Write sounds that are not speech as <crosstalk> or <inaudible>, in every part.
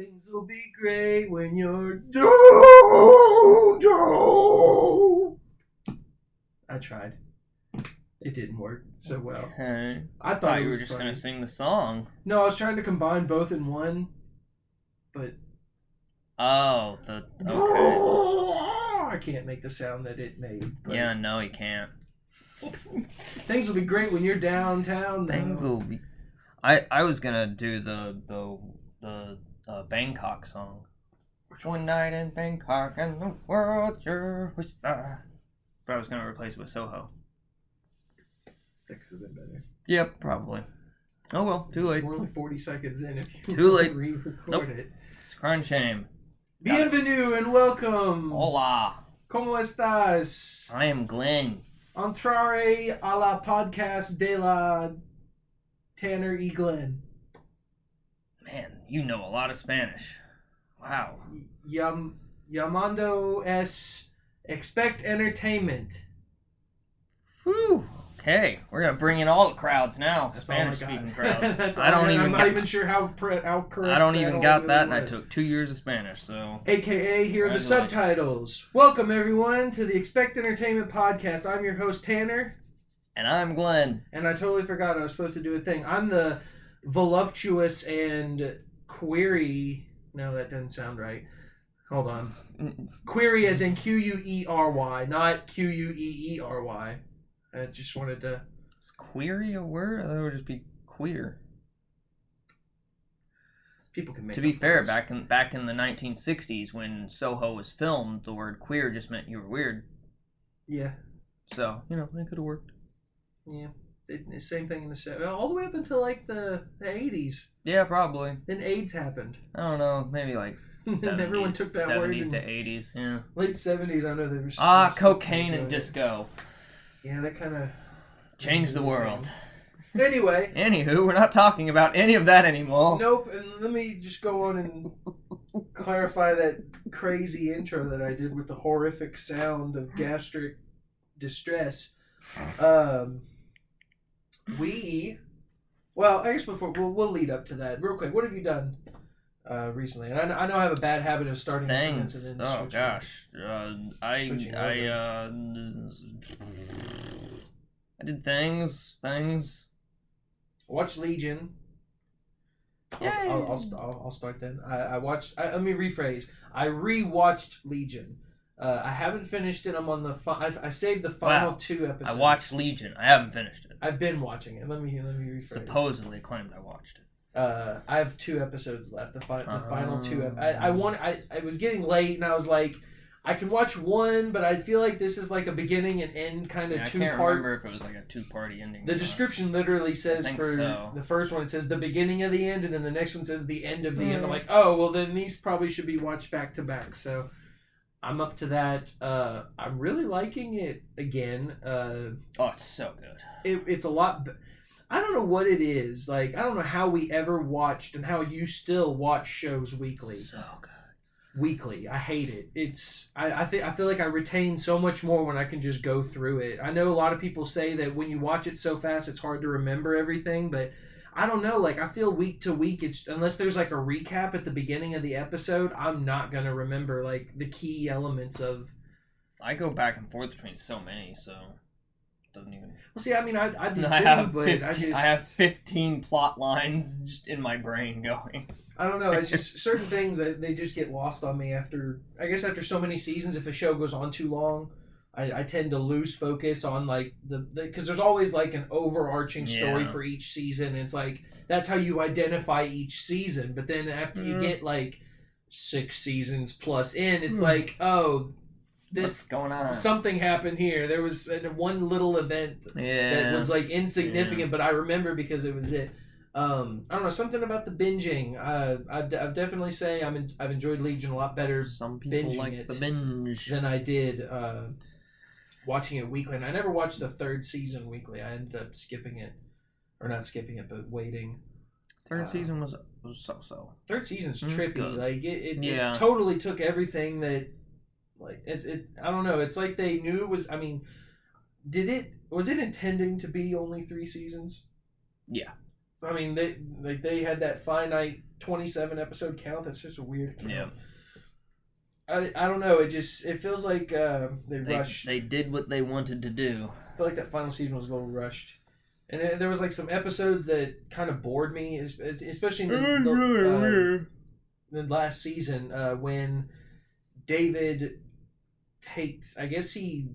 Things will be great when you're down. I tried. It didn't work so well. Okay. I thought, thought you were just funny. gonna sing the song. No, I was trying to combine both in one, but Oh, the okay. I can't make the sound that it made. but Yeah, no, you can't. Things will be great when you're downtown. though. Things will be. I I was gonna do the the the uh, Bangkok song. Which One night in Bangkok and the world's your oyster. But I was gonna replace it with Soho. That could have been better. Yep, probably. Oh well, too late. We're only 40 seconds in if you Too late. re-record Nope. it. It's crunch shame. Bienvenue and welcome. Hola, ¿Cómo estás? I am Glenn. Entrare a la podcast de la Tanner E. Glenn. Man, you know a lot of Spanish. Wow. Yam, llamando es expect entertainment. Whew. Okay, we're gonna bring in all the crowds now. That's all I got. Spanish speaking <laughs> crowds. I don't even I'm not even sure how how correct. I don't even got really that, and I took two years of Spanish, so AKA, here are the subtitles. Welcome everyone to the Expect Entertainment podcast. I'm your host Tanner, and I'm Glenn. and I totally forgot I was supposed to do a thing. I'm the voluptuous and query. No, that doesn't sound right. Hold on. Query as in Q U E R Y, not Q U E E R Y. I just wanted to. Is query a word? I thought it would just be queer. People can make. To be fair, words. back in back in the 1960s when Soho was filmed, the word queer just meant you were weird. Yeah, So you know it could have worked. yeah. The same thing in the se- all the way up until like the the 80s. Yeah, probably. Then AIDS happened. I don't know. Maybe like. 70s, And everyone took that 70s word to 80s. Yeah. Late 70s, I know they were. Ah, cocaine and disco Yeah, that kind of changed the world. Anyway, <laughs> Anywho, we're not talking about any of that anymore. nope. And let me just go on and clarify that crazy intro that I did with the horrific sound of gastric distress. Um, we, well, I guess before we'll, we'll lead up to that real quick. What have you done uh, recently? And I, know- I know I have a bad habit of starting sentences Things. and then Oh switching. gosh. Uh, I Switching I uh I did things things. Watch Legion. I'll, Yay. I'll, I'll, st- I'll, I'll start then. I, I watched. I, let me rephrase. I rewatched Legion. Uh, I haven't finished it. I'm on the. Fi- I, I saved the final Wow. two episodes. I watched Legion. I haven't finished it. I've been watching it. Let me let me rephrase. Supposedly claimed I watched it. Uh, I have two episodes left. The, fi- the final two. Ep- I, Um. I want. I, I was getting late, and I was like, I can watch one, but I feel like this is like a beginning and end kind of Yeah, I two can't part. remember if it was like a two party ending. The description literally says for so. the first one, it says the beginning of the end, and then the next one says the end of the end. I'm Mm. like, oh, well, then these probably should be watched back to back. So I'm up to that. Uh, I'm really liking it again. Uh, Oh, it's so good. it, it's a lot. b- I don't know what it is. Like, I don't know how we ever watched and how you still watch shows weekly So good. weekly. I hate it. It's I, I think I feel like I retain so much more when I can just go through it. I know a lot of people say that when you watch it so fast it's hard to remember everything, but I don't know, like I feel week to week it's unless there's like a recap at the beginning of the episode, I'm not going to remember like the key elements of I go back and forth between so many, so doesn't even. Well, see, I mean, <laughs> I, I do too, I have but 15, I just I have 15 plot lines just in my brain going. I don't know. It's <laughs> just certain things that they just get lost on me after. I guess after so many seasons, if a show goes on too long, I, I tend to lose focus on like the because there's always like an overarching story Yeah. for each season. It's like that's how you identify each season. But then after you Mhm. get like six seasons plus in, it's Hmm. like oh, What's this going on? something happened here. There was one little event yeah. that was like insignificant, but I remember because it was it. Um, I don't know something about the binging. Uh, I'd, I'd definitely say I'm in, I've enjoyed Legion a lot better Some people binging like it the binge. than I did uh, watching it weekly. And I never watched the third season weekly. I ended up skipping it, or not skipping it, but waiting. Third uh, season was was so so. Third season's It trippy. good. Like it, it, Yeah. it totally took everything that, like it, it. I don't know. It's like they knew it was. I mean, did it? Was it intending to be only three seasons? Yeah. I mean, they like they had that finite twenty-seven episode count. That's just a weird count. Yeah. I, I don't know. It just it feels like uh, they, They, rushed. they did what they wanted to do. I feel like that final season was a little rushed, and it, there was like some episodes that kind of bored me, es- es- especially in the, the, uh, the last season uh, when David takes. I guess he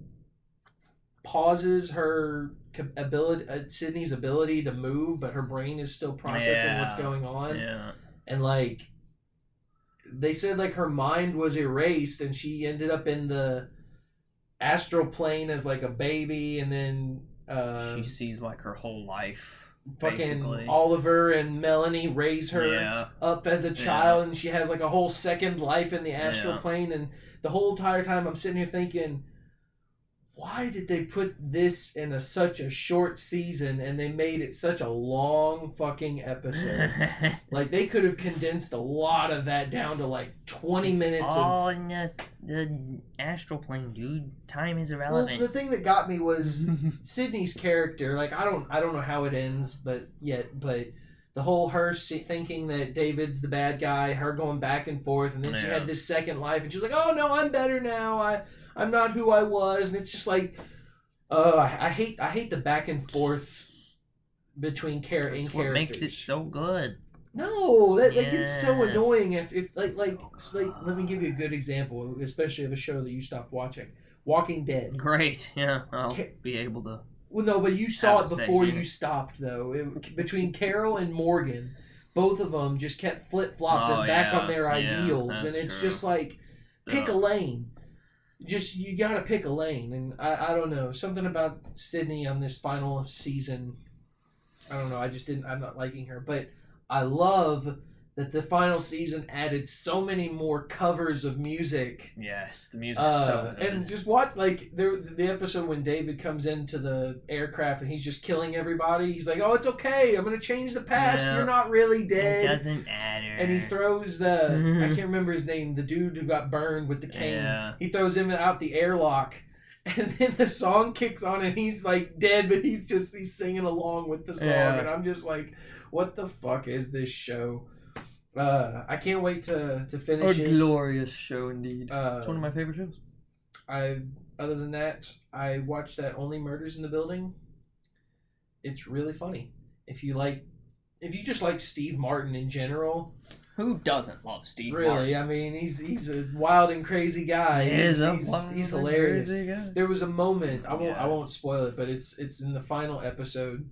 pauses her ability, uh, Sydney's ability to move, but her brain is still processing what's going on, Yeah. and like they said, like her mind was erased, and she ended up in the astral plane as like a baby, and then. Uh, she sees like her whole life. fucking basically. Oliver and Melanie raise her Yeah. up as a child, and she has like a whole second life in the astral Yeah. plane. And the whole entire time, I'm sitting here thinking, why did they put this in a such a short season and they made it such a long fucking episode? <laughs> like they could have condensed a lot of that down to like 20 It's minutes of all in the, the astral plane, dude. Time is well, irrelevant. the thing that got me was <laughs> Sydney's character, like I don't, I don't know how it ends, but yet, but the whole her thinking that David's the bad guy, her going back and forth, and then she had this second life, and she's like, "Oh no, I'm better now. I, I'm not who I was," and it's just like, uh, I, hate, I hate the back and forth between care and That's what makes it so good. No, that, that gets so annoying. If, if like, like, like, let me give you a good example, especially of a show that you stopped watching, Walking Dead. Great. Yeah, I'll Ca- be able to. Well, no, but you saw it before you it. stopped, though. It, between Carol and Morgan, both of them just kept flip flopping Oh, back yeah, on their yeah, ideals, and it's true. just like pick a uh, lane. Just you gotta pick a lane, and I, I don't know something about Sydney on this final season. I don't know. I just didn't. I'm not liking her, but I love that the final season added so many more covers of music Yes, the music. uh, so good. and just watch like there the episode when David comes into the aircraft and he's just killing everybody. He's like, "Oh, it's okay. I'm gonna change the past. Yeah. You're not really it dead." doesn't matter. And he throws the I <laughs> can't remember his name, the dude who got burned with the cane. Yeah. He throws him out the airlock. <laughs> And then the song kicks on and he's like dead, but he's just he's singing along with the song, Yeah. and I'm just like, what the fuck is this show? Uh, I can't wait to to A finish it. glorious show indeed. Uh, it's one of my favorite shows. I other than that, I watched that Only Murders in the Building. It's really funny. If you like if you just like Steve Martin in general, Who doesn't love Steve Martin? really, Martin? I mean, he's he's a wild and crazy guy. He he's, is a he's, wild he's and hilarious. crazy guy. There was a moment, I won't I won't spoil it, but it's it's in the final episode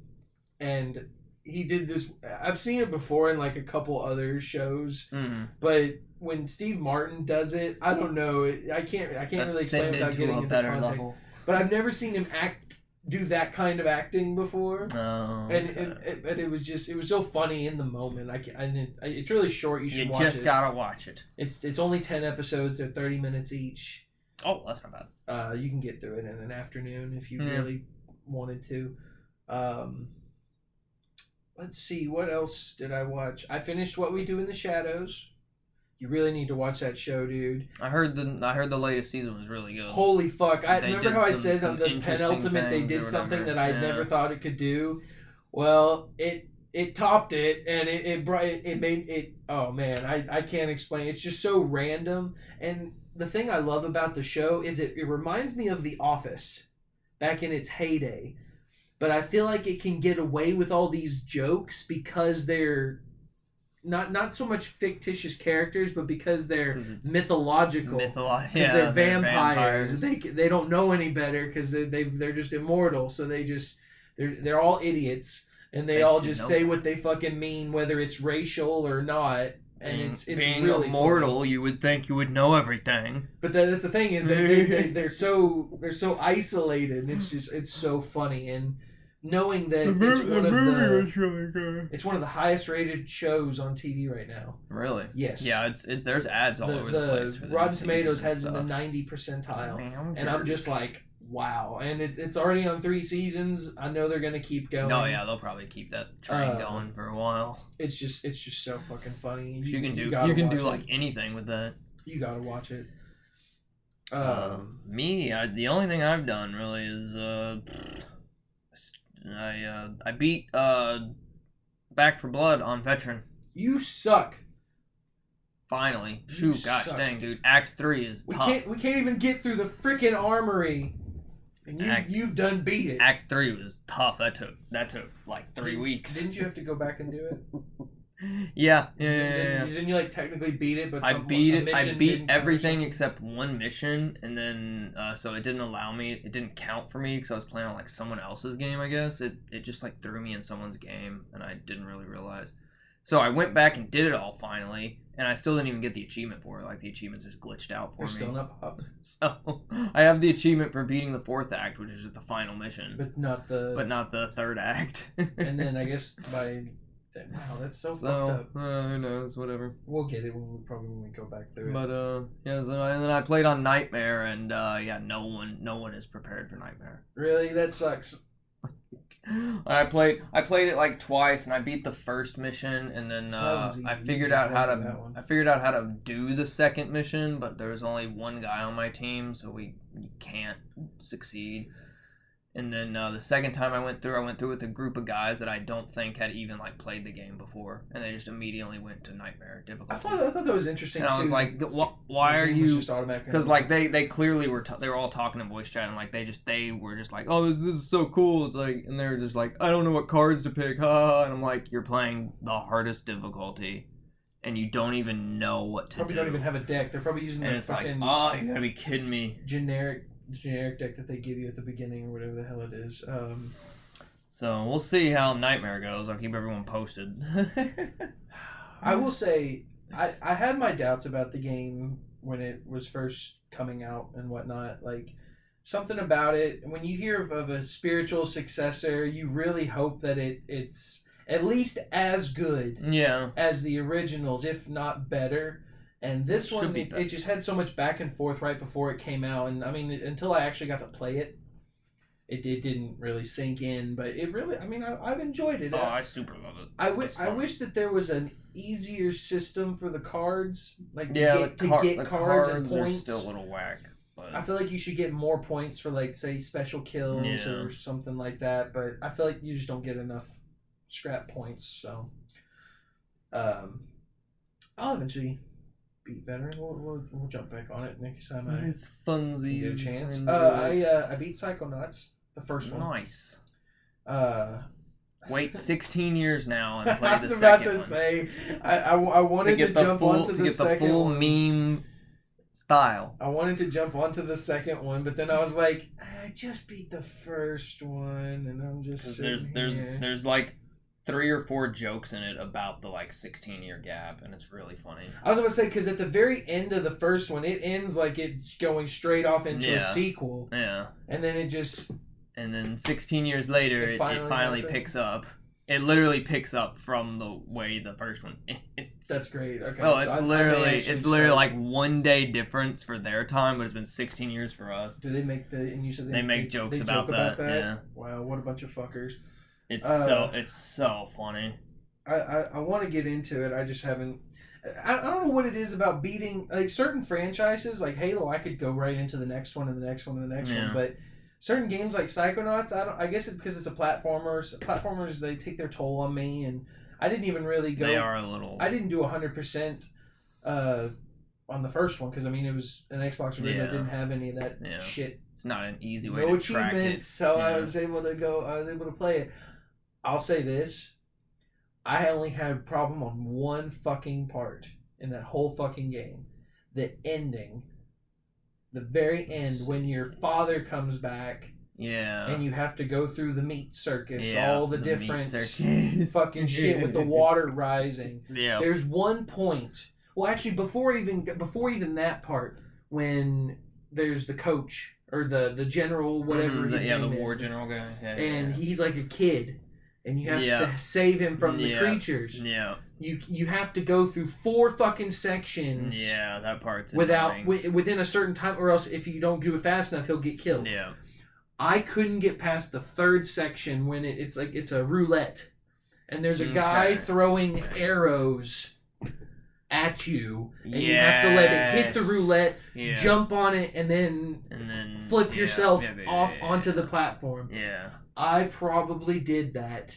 and he did this I've seen it before in like a couple other shows, Mhm. but when Steve Martin does it, I don't know. I can't I can't really explain without getting a into better context. level. But I've never seen him act do that kind of acting before. No. And it, it, but it was just it was so funny in the moment. I, I didn't, it's really short. You should you watch just it. gotta watch it. It's it's only ten episodes. They're thirty minutes each. Oh, that's not bad. Uh, you can get through it in an afternoon if you Yeah. really wanted to. Um, let's see, what else did I watch? I finished What We Do in the Shadows. You really need to watch that show, dude. I heard the I heard the latest season was really good. Holy fuck! I They remember how I said on the penultimate they did something that I Yeah. never thought it could do. Well, it it topped it, and it it brought it, it made it. Oh man, I I can't explain. It's just so random, and the thing I love about the show is it it reminds me of The Office, back in its heyday. But I feel like it can get away with all these jokes because they're not not so much fictitious characters, but because they're mythological mytholo- because yeah, they're vampires. They vampires. they don't know any better because they they they're just immortal. So they just they're they're all idiots and they, They all just say that. what they fucking mean, whether it's racial or not. And it's it's being really immortal, funny. you would think you would know everything. But that- that's the thing is they, they, they <laughs> they're so they're so isolated. And It's just it's so funny and knowing that it's one of the really good. it's one of the highest rated shows on TV right now. Really? Yes. Yeah, it's it, there's ads all the, over the, place. For the Rotten new Tomatoes has it and in the ninety percentile. Damn, and I'm just like, wow. And it's it's already on three seasons. I know they're gonna keep going. Oh yeah, they'll probably keep that train Uh, going for a while. It's just it's just so fucking funny. You, can do you, gotta can do watch like anything with that. you gotta watch it. Um, Um, me, I, the only thing I've done really is uh, I uh, I beat uh Back 4 Blood on Veteran. You suck. Finally. You Shoot, gosh suck. dang, dude. Act 3 is We tough. can't we can't even get through the freaking armory. And you Act- you've done beat it. Act 3 was tough. That took that took like 3 Didn't- weeks. Didn't you have to go back and do it? <laughs> Yeah, yeah, yeah, yeah, Didn't, you like technically beat it? But I beat it. I beat didn't count or everything except one mission, and then uh, so it didn't allow me. It didn't count for me because I was playing on like someone else's game. I guess it it just like threw me in someone's game, and I didn't really realize. So I went back and did it all finally, and I still didn't even get the achievement for it. Like the achievements just glitched out for They're me. still not popped, <laughs> So I have the achievement for beating the fourth act, which is just the final mission, but not the. but not the third act. and then I <laughs> guess by. Wow, that's so, fucked up. uh, who knows? Whatever. We'll get it when we probably when we go back through it. But uh, yeah. So and then I played on Nightmare, and uh, yeah, no one, no one is prepared for Nightmare. really, that sucks. <laughs> I played, I played it like twice, and I beat the first mission, and then uh, I figured out how to, through that one. I figured out how to do the second mission, but there was only one guy on my team, so we you can't succeed. And then uh, the second time I went through, I went through with a group of guys that I don't think had even like played the game before, and they just immediately went to nightmare I difficulty. thought I thought that was interesting and too. I was like, "Wh- why are The game was you? just automatic Because like they they clearly were t- they were all talking in voice chat and like they just they were just like oh this this is so cool it's like and they're just like I don't know what cards to pick <laughs> ha and I'm like you're playing the hardest difficulty and you don't even know what to probably do don't even have a deck. They're probably using and their it's like fucking oh you gotta be kidding me generic generic deck that they give you at the beginning or whatever the hell it is. Um, so we'll see how Nightmare goes I'll keep everyone posted <sighs> I will say I I had my doubts about the game when it was first coming out and whatnot. Like something about it when you hear of, of a spiritual successor, you really hope that it it's at least as good yeah as the originals, if not better. And this Should one, be it, better. it just had so much back and forth right before it came out, and I mean, it- until I actually got to play it, it, it didn't really sink in. But it really, I mean, I, I've enjoyed it. oh I super love it I wi- It's I wish that there was an easier system for the cards, like to yeah get, the, to car- get the cards, cards, and are points. still a little whack but I feel like you should get more points for like say special kills Yeah. or something like that, but I feel like you just don't get enough scrap points. So, um, I'll eventually beat veteran. We'll, we'll, we'll jump back on it next time I it's get funsies a chance. and Uh, I it. uh, I beat Psychonauts, the first one. nice Uh, Wait <laughs> 16 years now and <laughs> I play was the about second to one. say I, I, I to wanted to, get the jump full onto to the get the second full one. meme style. I wanted to jump onto the second one, but then I was like, I just beat the first one, and I'm just sitting there's there's here. there's like three or four jokes in it about the like 16 year gap, and it's really funny. I was going to say because at the very end of the first one, it ends like it's going straight off into a sequel, Yeah, and then it just and then 16 years later, It it, it finally finally, picks up. It literally picks up from the way the first one <laughs> ends. that's great. Okay, oh, so it's I- I literally actually it's literally like one day difference for their time, but it's been 16 years for us. Do they make the and you said They make jokes about that, yeah. Wow, what a bunch of fuckers. It's Uh, so it's so funny. I, I, I want to get into it. I just haven't. I, I don't know what it is about beating like certain franchises like Halo. I could go right into the next one and the next one and the next Yeah. one, but certain games like Psychonauts, I don't. I guess it's because it's a platformer. Platformers they take their toll on me, and I didn't even really go. They are a little. I didn't do hundred percent uh, on the first one because I mean it was an Xbox original. Yeah. I didn't have any of that Yeah. shit. It's not an easy way No to track it. achievements, so I was able to go. I was able to play it. I'll say this: I only had a problem on one fucking part in that whole fucking game. The ending, the very end, when your father comes back Yeah. and you have to go through the meat circus, yeah, all the, meat different fucking shit with the <laughs> water rising. Yeah. There's one point. Well, actually, before even before even that part, when there's the coach or the the general, whatever Mhm, the- yeah, the is, war general guy. Yeah, and yeah. he's like a kid, and you have Yeah. to save him from the Yeah. creatures. Yeah, You you have to go through four fucking sections. yeah, that part's Without wi- within a certain time, or else if you don't do it fast enough, he'll get killed. yeah, I couldn't get past the third section when it, it's like it's a roulette, and there's a guy Okay. throwing arrows at you, and you have to let it hit the roulette, yeah. jump on it, and then and then flip yeah, yourself yeah, off onto the platform. Yeah, I probably did that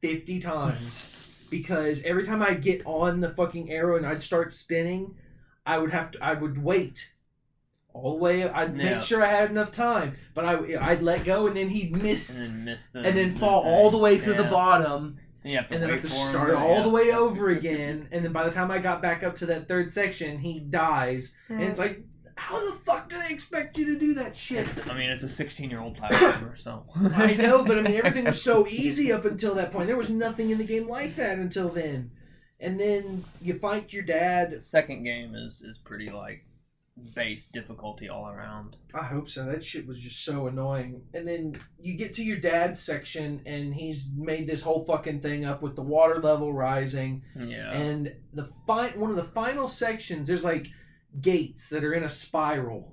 fifty times <laughs> because every time I get on the fucking arrow and I'd start spinning, I would have to I would wait all the way. I'd Yeah. make sure I had enough time, but I I'd let go and then he'd miss and then miss the and then the fall thing. all the way to the bottom to and then I have to him, start all yeah. the way over <laughs> again. And then by the time I got back up to that third section, he dies. And it's like, how the fuck do they expect you to do that shit? It's, I mean, it's a 16 year old platformer, so. I know, but I mean, everything was so <laughs> easy up until that point. There was nothing in the game like that until then. And then you fight your The dad. second game is is pretty like base difficulty all around. I hope so. That shit was just so annoying. And then you get to your dad's section, and he's made this whole fucking thing up with the water level rising. Yeah. and the fi- one of the final sections there's like gates that are in a spiral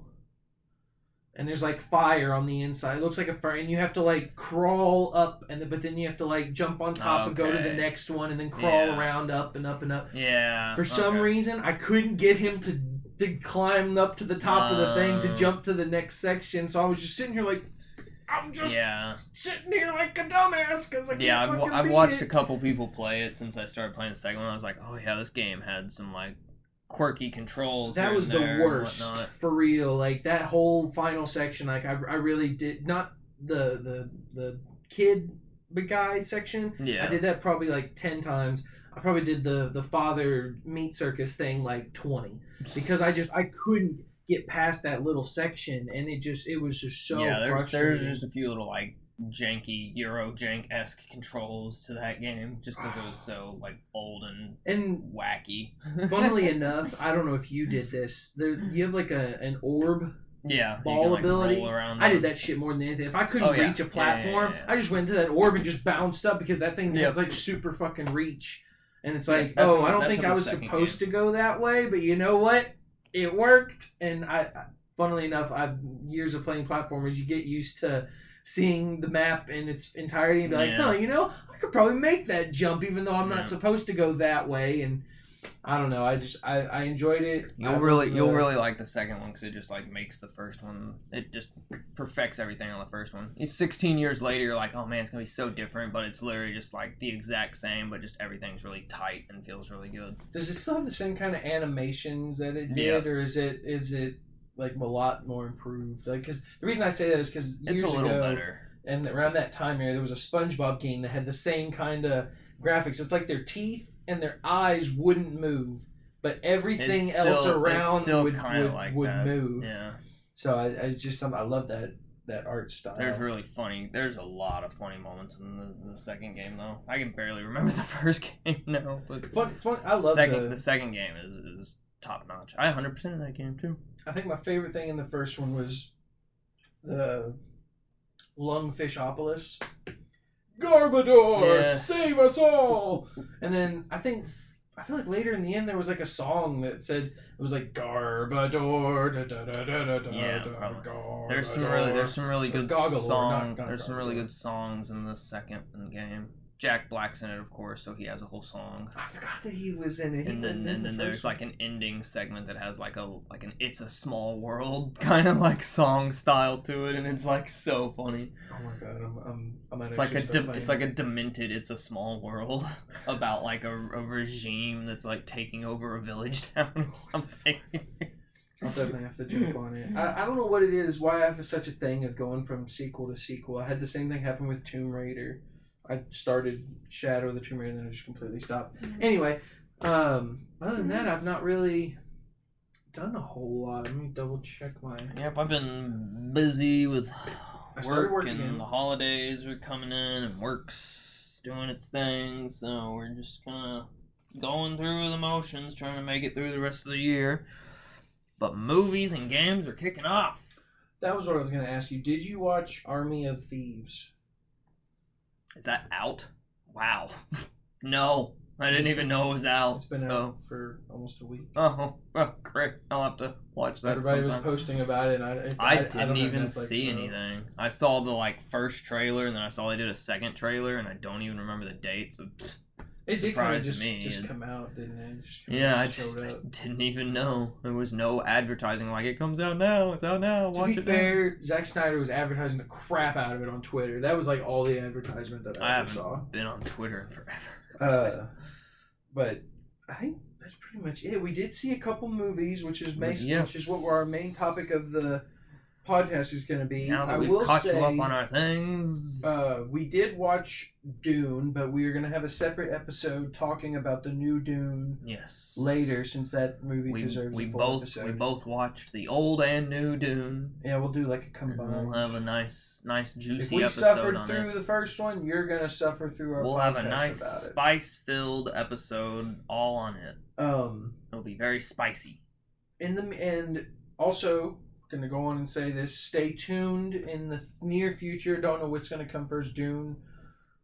and there's like fire on the inside it looks like a fire and you have to like crawl up and then, but then you have to like jump on top and go to the Okay. next one and then crawl Yeah. around up and up and up yeah. for some okay. reason i couldn't get him to to climb up to the top of the thing to Oh. jump to the next section so i was just sitting here like i'm just Yeah. sitting here like a dumbass because i can't Yeah, I've, fucking I've beat watched it. a couple people play it since I started playing the second one. I was like, oh yeah, this game had some like quirky controls. that was the worst for real. Like that whole final section like i, I really did not the the the kid guy section. Yeah. i did that probably like 10 times. I probably did the the father meat circus thing like 20 because i just i couldn't get past that little section and it just it was just so yeah, there's frustrating. there's just a few little like janky Euro jank esque controls to that game, just because it was so like old and and wacky. <laughs> funnily enough i don't know if you did this there you have like a an orb yeah, ball can, like, ability, I did that shit more than anything. If I couldn't Oh, yeah. reach a platform, yeah, yeah. I just went to that orb and just bounced up because that thing has like super fucking reach. And it's like, oh, I don't think I was supposed to go that way, but you know what? It worked. And I, I- funnily enough, I've years of playing platformers. You get used to seeing the map in its entirety and be like, Yeah. no, you know, I could probably make that jump even though I'm Yeah. not supposed to go that way. And I don't know. I just I, I enjoyed it. You'll love really, the- you'll really like the second one because it just like makes the first one. It just perfects everything on the first one. It's 16 years later. You're like, oh man, it's gonna be so different, but it's literally just like the exact same, but just everything's really tight and feels really good. Does it still have the same kind of animations that it did, or is it is it like a lot more improved? Like, because the reason I say that is because It's years a little ago, better. and around that time here, there was a SpongeBob game that had the same kind of graphics. It's like their teeth and their eyes wouldn't move, but everything It's else around still would would, like would move. Yeah, So I, I just I love that that art style. there's really funny. There's a lot of funny moments in the, the second game though. I can barely remember <laughs> the first game <laughs> now, but fun, fun. I love second the, the second game is is top notch. I 100 percent in that game too. I think my favorite thing in the first one was the Lungfishopolis. Garbador, Yeah. save us all! and then I think I feel like later in the end there was like a song that said it was like Garbador. Da, da, da, da, da, da, Yeah, da, probably. There's some really there's some really good not- song there's some really good songs in the second in the game. Jack Black's in it, of course, so he has a whole song. I forgot that he was in it. He And then and the then first there's like an ending segment that has like a like an "It's a Small World" <laughs> kind of like song style to it, and it's like so funny. Oh my god, I'm I'm I might It's like a de- it's like a demented "It's a Small World" <laughs> about like a, a regime that's like taking over a village <laughs> town or something. I'll definitely have to jump on it. I, I don't know what it is, why I have such a thing of going from sequel to sequel. I had the same thing happen with Tomb Raider. I started Shadow of the Tomb Raider and then I just completely stopped. Anyway, um, other than that, I've not really done a whole lot. Let me double check my. Yep, I've been busy with I started work work and again. the holidays are coming in and work's doing its thing, so we're just kind of going through the motions, trying to make it through the rest of the year. But movies and games are kicking off. That was what I was going to ask you. Did you watch Army of Thieves? Is that out? Wow. <laughs> no, I didn't even know it was out. It's been so. out for almost a week. Oh, oh, oh great! I'll have to watch that. Everybody was posting about it. And I, I, don't didn't have even Netflix, see so- anything. I saw the like first trailer, and then I saw they did a second trailer, and I don't even remember the date. So It did kind just, to me. just and- come out, didn't it? it just kinda yeah, I, just I up. didn't even know there was no advertising. Like it comes out now. It's out now. To Watch be it. now." fair, Zack Snyder was advertising the crap out of it on Twitter. That was like all the advertisement that I, I ever haven't saw. been on Twitter in forever. Uh, but I think that's pretty much it. We did see a couple movies, which is mas- Yes. which is what were our main topic of the podcast is going to be. now that I we've will caught say, you up on our things, uh, we did watch Dune, but we are going to have a separate episode talking about the new Dune yes, later, since that movie we deserves we a full both episode. we both watched the old and new Dune. yeah, we'll do like a And combined. we'll have a nice nice juicy if we episode suffered on through it. the first one, you're gonna suffer through our. We'll have a nice spice filled episode all on it. Um, It'll be very spicy. in the and also gonna go on and say this. Stay tuned in the near future. Don't know what's gonna come first dune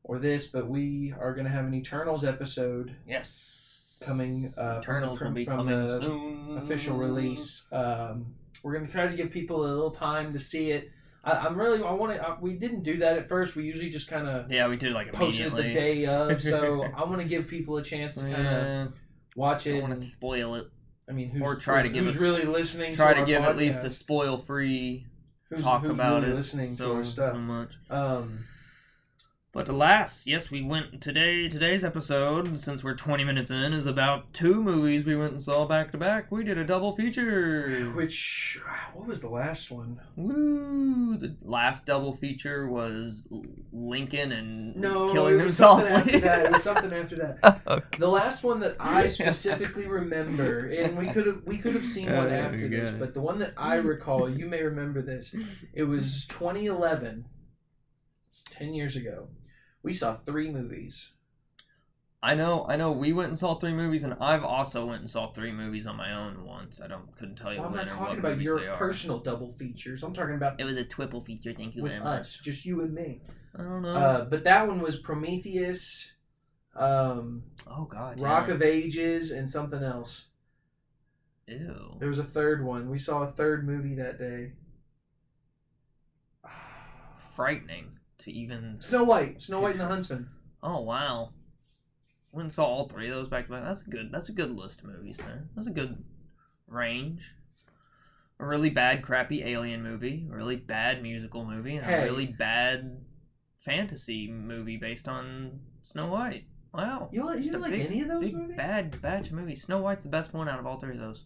or this but we are gonna have an eternals episode Yes. coming uh Eternals from will the, be from coming the soon. official release. Um we're gonna try to give people a little time to see it. I, i'm really i want to we didn't do that at first. We usually just kind of Yeah, we did like posted the day of so <laughs> i want to give people a chance to kind of Yeah, watch it don't want to spoil it. I mean who's, or try to give who's us- really listening Try to, to give at least a spoil free who's, talk who's about really it. listening so, to our stuff. so much. Um, But alas, yes, we went today. Today's episode, since we're 20 minutes in, is about two movies we went and saw back to back. We did a double feature. which ah, what was the last one? Woo! The last double feature was Lincoln and No, killing it was himself. something after that. It was <laughs> something after that. Okay. <laughs> The last one that I specifically remember, and we could have we could have seen one after this, God. but the one that I recall, you may remember this. It was 2011. It's ten years ago. We saw three movies. I know, I know. We went and saw three movies, and I've also went and saw three movies on my own once. I don't couldn't tell you Well, I'm when not or talking about your personal double features. I'm talking about It was a triple feature. Thank you with very us, much. just you and me. I don't know. Uh, but that one was Prometheus, um, oh God. Rock yeah. of Ages, and something else. Ew. There was a third one. We saw a third movie that day. <sighs> Frightening to even. Snow White, Snow White and the Huntsman. Oh wow. Went and saw all three of those back to back. That's a good. That's a good list of movies there. That's a good range. A really bad, crappy alien movie. A really bad musical movie, and Hey. a really bad fantasy movie based on Snow White. Wow. You like you Just a didn't like big- any of those Big movies? bad batch of movies. Snow White's the best one out of all three of those.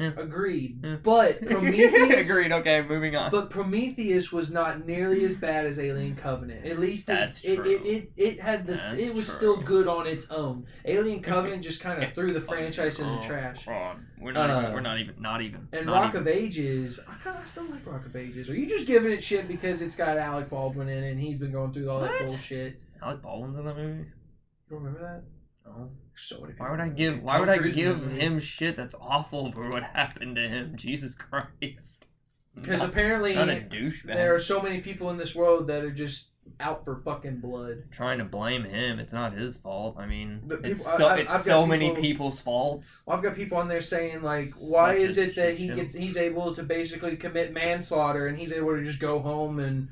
Agreed. Yeah. But <laughs> Prometheus. Agreed. Okay, moving on. But Prometheus was not nearly as bad as Alien Covenant. At least it, That's it, true. It, it, it had this. That's It was true. still good on its own. Alien Covenant just kind of <laughs> threw the franchise in the Oh, trash. God. We're not Uh, even. We're not even. Not even. And not Rock even. of Ages, I kind of still like Rock of Ages. Are you just giving it shit because it's got Alec Baldwin in it and he's been going through all that bullshit? Alec Baldwin's in that movie. You don't remember that? No. So many people. Why would I give? Why would I Cruise give movie. him shit that's awful for what <laughs> happened to him? Jesus Christ. Because Not- apparently not a douchebag. there are so many people in this world that are just out for fucking blood. trying to blame him. It's not his fault. I mean, But it's people- I- so I- it's I've got so many people- people's faults. I've got people on there saying like, why Such a is it that shit he show. gets he's able to basically commit manslaughter and he's able to just go home and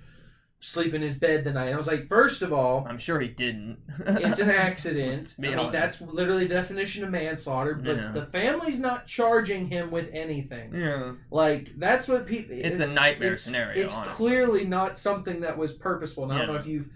sleep in his bed the night? And I was like, first of all, I'm sure he didn't. <laughs> it's an <laughs> accident. I mean, honest. that's literally the definition of manslaughter. But Yeah. the family's not charging him with anything. yeah. Like that's what people. It's a nightmare it's- scenario, It's honestly. clearly not something that was purposeful. And I don't know if you've.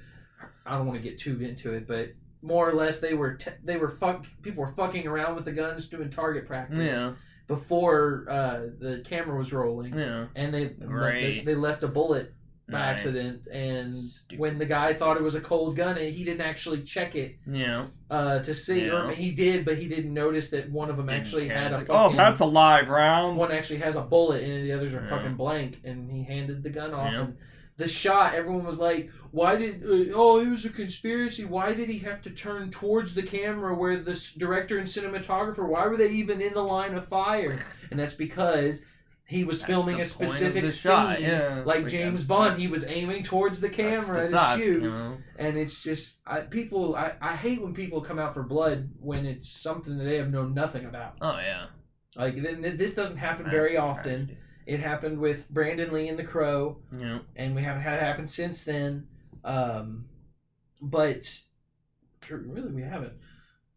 I don't want to get too into it, but more or less they were t- they were fuck people were fucking around with the guns doing target practice Yeah. before uh, the camera was rolling, Yeah. and they, Great. they they left a bullet by Nice. accident, and Stupid. when the guy thought it was a cold gun, he didn't actually check it Yeah. uh, to see, or he did, but he didn't notice that one of them Didn't actually care. had a It's like, fucking. oh, that's a live round. one actually has a bullet and the others are Yeah. fucking blank and he handed the gun off Yeah. and the shot everyone was like why did uh, oh it was a conspiracy why did he have to turn towards the camera where the director and cinematographer why were they even in the line of fire and that's because he was That's filming a specific scene shot, yeah. like James Bond sucks. he was aiming towards the camera to to suck, shoot you know? and it's just I, people I, I hate when people come out for blood when it's something that they have known nothing about Oh yeah. like then this doesn't happen That's very often tragedy. it happened with Brandon Lee and The Crow, Yeah. and we haven't had it happen since then. Um, but really, we haven't.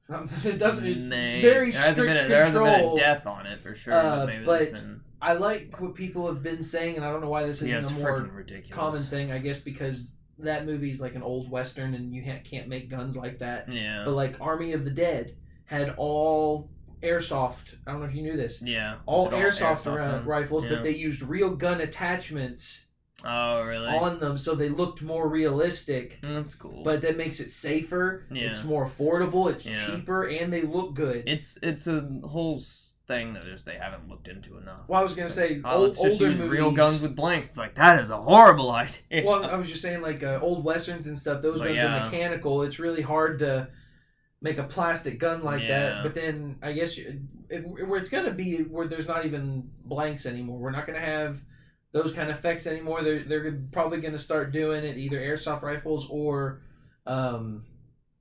Um, <laughs> it doesn't. It's very there hasn't strict been a, there hasn't been a death on it for sure. Uh, but maybe but been I like what people have been saying, and I don't know why this isn't yeah, a more ridiculous. common thing. I guess because that movie's like an old western, and you ha- can't make guns like that. Yeah, But like Army of the Dead had all airsoft. I don't know if you knew this. yeah. All it airsoft, around rifles, Yeah. but they used real gun attachments Oh really? on them, so they looked more realistic. Mm, That's cool. But that makes it safer. Yeah. It's more affordable. It's Yeah. cheaper, and they look good. it's it's a whole thing that just they haven't looked into enough. well, I was gonna say Oh, old, let's just older use movies. real guns with blanks. It's like that is a horrible idea. well, I was just saying like uh, old westerns and stuff. Those But guns yeah. are mechanical. It's really hard to make a plastic gun like Yeah. that. But then I guess you- it, where it's gonna be where there's not even blanks anymore. We're not gonna have those kind of effects anymore. They're they're probably gonna start doing it either airsoft rifles or um,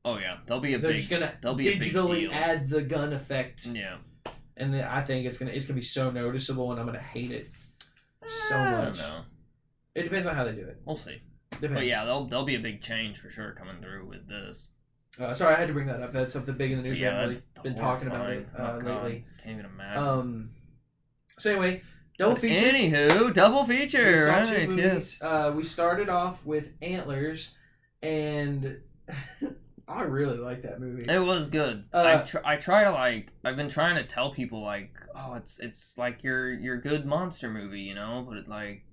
oh yeah, they'll be a they're big. just gonna they'll be a big digitally add the gun effect. Yeah. And I think it's gonna it's gonna be so noticeable, and I'm gonna hate it so I don't much. know. It depends on how they do it. We'll see. Depends. But yeah, there'll there'll be a big change for sure coming through with this. Uh, sorry, I had to bring that up. That's something big in the news. we yeah, haven't that's really been talking about it uh, oh, lately. Can't even imagine. Um. So anyway, double But feature. Anywho, double feature, right? Yes. Uh, we started off with Antlers, and <laughs> I really like that movie. It was good. I Uh, tr- I try to like I've been trying to tell people like oh it's it's like your your good monster movie you know but it like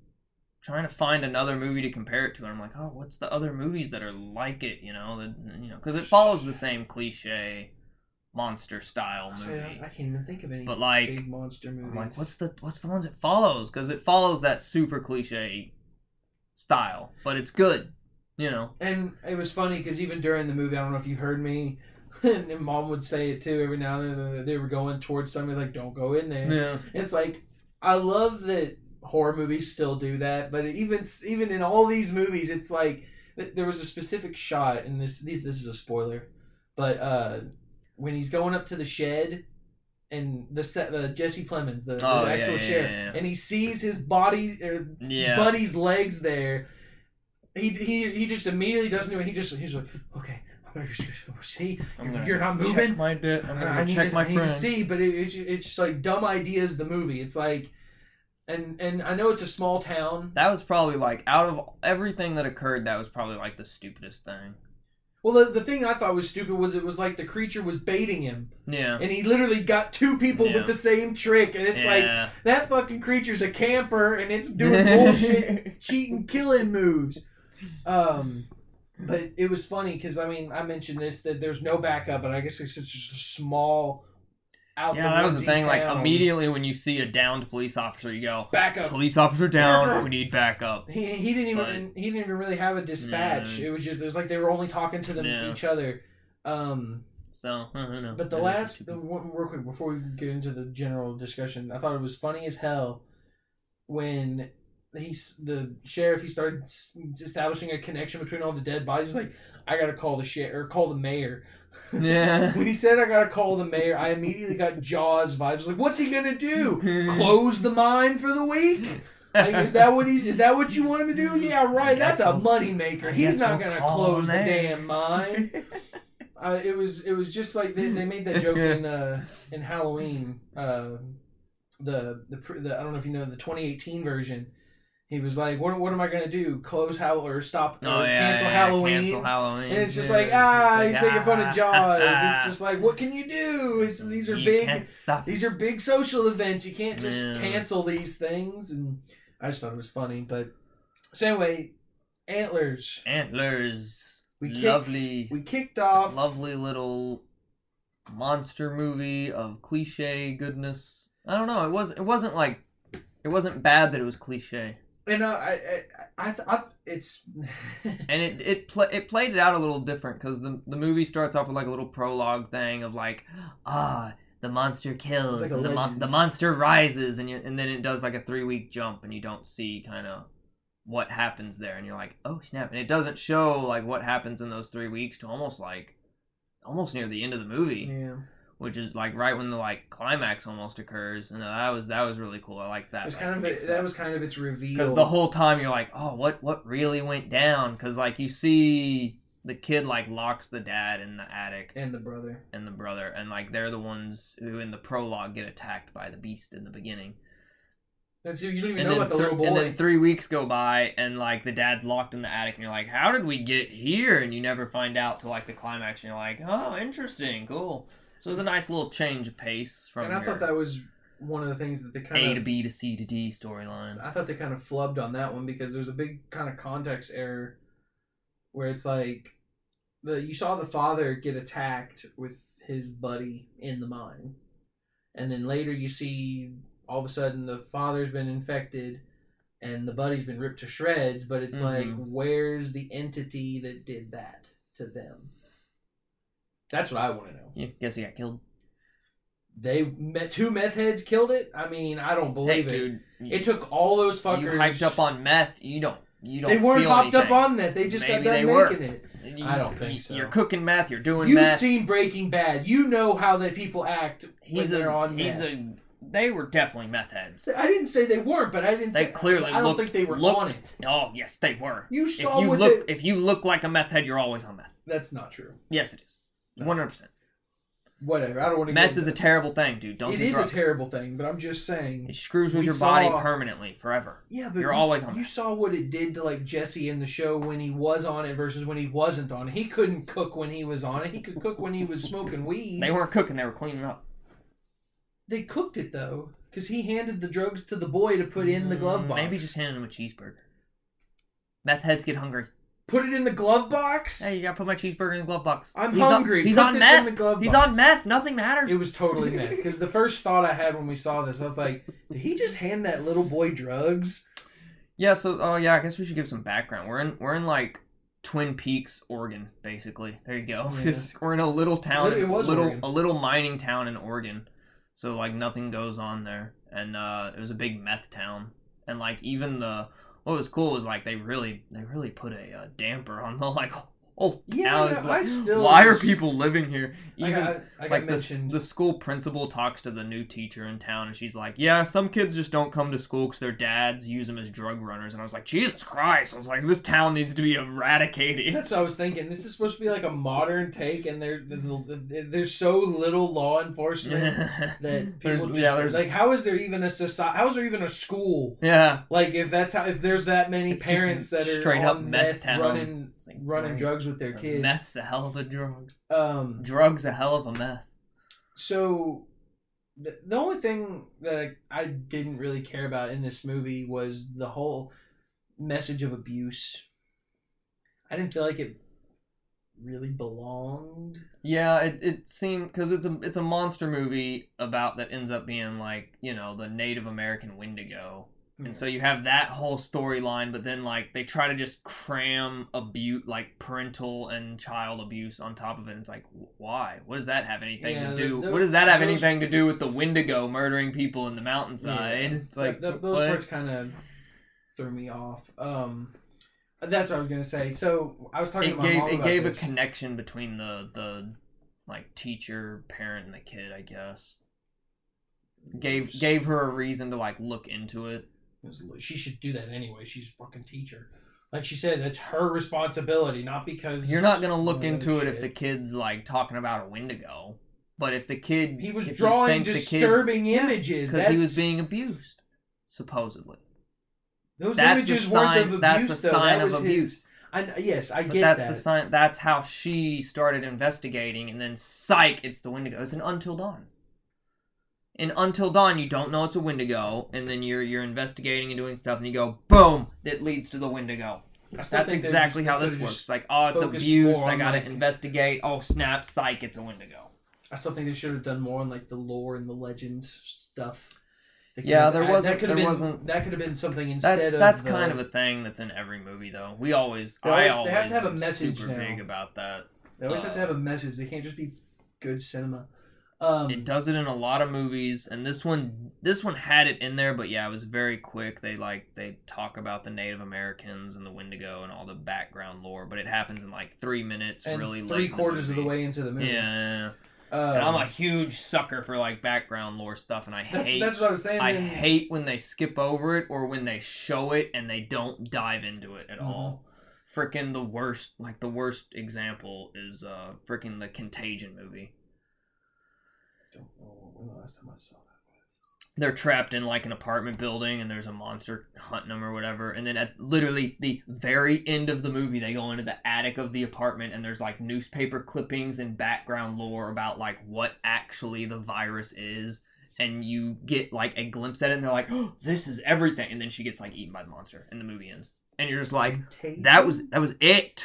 trying to find another movie to compare it to and I'm like oh what's the other movies that are like it you know that you know because it follows the same cliche monster style movie I, I can't even think of any but like big monster movies. I'm like what's the what's the ones it follows because it follows that super cliche style but it's good you know And it was funny because even during the movie, I don't know if you heard me, <laughs> and mom would say it too every now and then. They were going towards somebody like, "Don't go in there." yeah It's like I love that horror movies still do that, but even even in all these movies, it's like there was a specific shot, and this these this is a spoiler, but uh, when he's going up to the shed. And the set, the Jesse Plemons, the, the Oh, yeah, actual yeah, sheriff, yeah, yeah. and he sees his body, or yeah Buddy's legs there. He, he he just immediately doesn't do it. He just he's like, okay, I'm gonna just see. I'm gonna You're not check moving. my di- I'm gonna I need check to, my I need friend to see, but it, it's it's just like dumb ideas. The movie. It's like, and and I know it's a small town. That was probably like out of everything that occurred, that was probably like the stupidest thing. Well, the, the thing I thought was stupid was it was like the creature was baiting him, Yeah. and he literally got two people Yeah. with the same trick, and it's like that fucking creature's a camper, and it's doing bullshit, <laughs> cheating, killing moves. Um, but it was funny because I mean I mentioned this that there's no backup, and I guess it's just a small out. Yeah, that was the thing. Like immediately when you see a downed police officer, you go, backup. "Police officer down. <laughs> We need backup." He, he didn't even he didn't even really have a dispatch. Yeah, it was just it was like they were only talking to them Yeah. each other. Um, So I don't know. but the last stupid. one real quick before we get into the general discussion, I thought it was funny as hell when he's the sheriff. He started s- establishing a connection between all the dead bodies. He's like, I gotta call the sheriff or call the mayor. Yeah. <laughs> when he said I gotta call the mayor, I immediately got Jaws vibes. Like, what's he gonna do? <laughs> Close the mine for the week? Like, is that what he's? Is that what you want him to do? Yeah, right. That's a money maker. He's not we'll gonna close the damn mine. <laughs> Uh, it was it was just like they, they made that joke in uh, in Halloween. Uh, the the the I don't know if you know the 2018 version. He was like, "What what am I gonna do? Close Hall or stop or Oh yeah. cancel yeah, Halloween?" Cancel Halloween. And it's just like ah, It's he's like, making fun of ah, Jaws. ah, It's just like, what can you do? It's these are big these are big social events. You can't just Yeah. cancel these things. And I just thought it was funny. But so anyway, antlers. Antlers. We kicked, lovely. We kicked off. lovely little monster movie of cliche goodness. I don't know. It was. It wasn't like. It wasn't bad that it was cliche, And uh, I, I, I, th- I, it's. <laughs> and it it pla it played it out a little different because the the movie starts off with like a little prologue thing of like, ah, the monster kills, like and the, mon- the monster rises, and you, and then it does like a three week jump, and you don't see kind of what happens there, and you're like, oh snap, and it doesn't show like what happens in those three weeks to almost like, almost near the end of the movie. yeah. Which is like right when the like climax almost occurs, and uh, that was that was really cool. I like that. It was kind of it, that was kind of its reveal. because the whole time you're like, oh, what what really went down? Because like you see the kid like locks the dad in the attic And the brother. and the brother, and like they're the ones who in the prologue get attacked by the beast in the beginning. That's you don't even And know about the th- little boy. and then three weeks go by, and like the dad's locked in the attic, and you're like, "How did we get here?" And you never find out till like the climax, and you're like, "Oh, interesting, cool." So it was a nice little change of pace from and I thought that was one of the things that they kind of A to B to C to D storyline. I thought they kind of flubbed on that one because there's a big kind of context error where it's like the you saw the father get attacked with his buddy in the mine. And then later you see all of a sudden the father's been infected and the buddy's been ripped to shreds, but it's like Mhm. where's the entity that did that to them? That's what I want to know. Yeah, guess he got killed. They met two meth heads killed it. I mean, I don't Hey, believe it. dude, It took all those fuckers. you hyped up on meth. You don't. You don't. They weren't hopped up on that. They just Maybe got they done were. making it. You- I don't think so. You're cooking meth. You're doing You've meth. seen Breaking Bad. You know how that people act he's when a. they're on he's meth. a. They were definitely meth heads. I didn't say they weren't, but I didn't They say clearly I don't think they were looked- on it. Oh yes, they were. You If saw you look, they- if you look like a meth head, you're always on meth. That's not true. Yes, it is. One hundred percent. Whatever. I don't want to. Meth is a terrible thing, dude. Don't It do is drugs. a terrible thing, but I'm just saying. It screws with your body permanently, forever. Yeah, but You're you, always on You meth. saw what it did to like Jesse in the show when he was on it versus when he wasn't on it. He couldn't cook when he was on it. He could cook when he was smoking <laughs> weed. They weren't cooking; they were cleaning up. They cooked it though, because he handed the drugs to the boy to put in the glove Mm, box. Maybe just handing him a cheeseburger. Meth heads get hungry. Put it in the glove box. Hey, you gotta put my cheeseburger in the glove box. I'm He's on- hungry. he's Put on meth. in the glove He's box. on meth. Nothing matters. It was totally meth. Because the first thought I had when we saw this, I was like, did he just hand that little boy drugs? Yeah, so oh yeah, I guess we should give some background. We're in we're in like Twin Peaks, Oregon, basically. There you go. Yeah. <laughs> We're in a little town, It was a little Oregon. a little mining town in Oregon. So like nothing goes on there, and uh, it was a big meth town, and like even the what was cool was like they really they really put a uh, damper on the <laughs> like whole Yeah, town. It's I like, still why are people living here? I Even got, I got like the, mentioned. the school principal talks to the new teacher in town and she's like yeah some kids just don't come to school because their dads use them as drug runners and i was like jesus christ i was like this town needs to be eradicated That's what I was thinking. This is supposed to be like a modern take, and there, there's, there's so little law enforcement <laughs> that people There's- just yeah, there's- like. How is there even a society? How is there even a school? yeah Like if that's how if there's that many It's parents that are straight up meth meth town. running It's like, running drugs with their kids. meth's a hell of a drug Um. drugs a hell of a meth So the, the only thing that I, I didn't really care about in this movie was the whole message of abuse. I didn't feel like it really belonged. yeah it, it seemed because it's a it's a monster movie about that ends up being like you know the native american wendigo And so you have that whole storyline, but then like they try to just cram abuse, like parental and child abuse, on top of it. And it's like, why? What does that have anything Yeah, to do? those- what does that have those- anything to do with the Wendigo murdering people in the mountainside? Yeah, It's like that- those what? parts kind of threw me off. Um, that's what I was gonna say. So I was talking it gave it gave this. a connection between the the like teacher, parent, and the kid. I guess gave gave her a reason to like look into it. She should do that anyway. She's a fucking teacher. Like she said, that's her responsibility, not because You're not gonna look into it if the kid's like talking about a Wendigo. But if the kid he was drawing think the kid's- disturbing images because he was being abused, supposedly. Those That's images sign. weren't of abuse. that's a though. sign that of abuse. His, I, yes, I But get that's that. the sign. That's how she started investigating, and then psych, it's the Wendigo. It's an Until Dawn. In Until Dawn, you don't know it's a Wendigo, and then you're you're investigating and doing stuff, and you go, boom, it leads to the Wendigo. That's exactly just- how this works. like, oh, it's abuse. I gotta like- investigate. Oh, snap, psych, it's a Wendigo. I still think they should have done more on like the lore and the legend stuff. Yeah, there wasn't- That could have there been, wasn't- That could have been something instead That's of. that's kind of a thing that's in every movie, though. We always, They I always- always they have to have a message super now. big about that. They always have to uh, have a message. They can't just be good cinema. Um, It does it in a lot of movies, and this one this one had it in there, but yeah, it was very quick. They like they talk about the Native Americans and the Wendigo and all the background lore, but it happens in like three minutes, really three late in the quarters of the way into the movie. Yeah, Um, and I'm a huge sucker for like background lore stuff, and I that's, hate that's what I was saying. I then. hate when they skip over it or when they show it and they don't dive into it at Mhm. all. freaking the worst. Like the worst example is uh freaking the Contagion movie. Don't know when the last time I saw that. they're trapped in like an apartment building and there's a monster hunting them or whatever and then at literally the very end of the movie they go into the attic of the apartment and there's like newspaper clippings and background lore about like what actually the virus is and you get like a glimpse at it and they're like oh, this is everything and then she gets like eaten by the monster and the movie ends and you're just like Contagion? that was that was it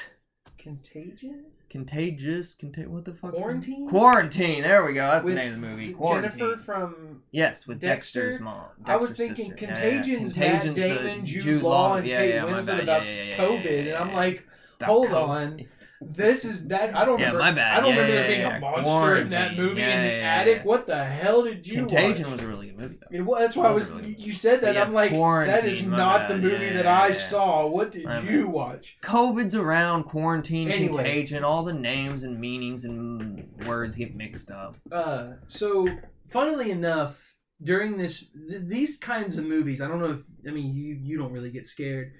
Contagion. Contagious contag what the fuck Quarantine? quarantine there we go that's With the name of the movie quarantine Jennifer from. Yes, with Dexter? Dexter's mom. I was thinking sister. Yeah, yeah, yeah. Contagions, Contagion's Matt Damon, Jude, Law, and yeah, Kate yeah, Winslet about COVID, and I'm like, hold COVID. on. This is that. I don't Yeah, remember. my bad. I don't remember there being a monster in that movie in the attic. What the hell did you Contagion watch? was a really movie though. Yeah, well, that's why I was. really You said that. Yes, I'm like, that is not the movie Yeah, that I yeah. saw. What did you watch? COVID's around, quarantine, Anyway. contagion, all the names and meanings and words get mixed up. Uh, so funnily enough, during this, th- these kinds of movies, I don't know if I mean you. You don't really get scared.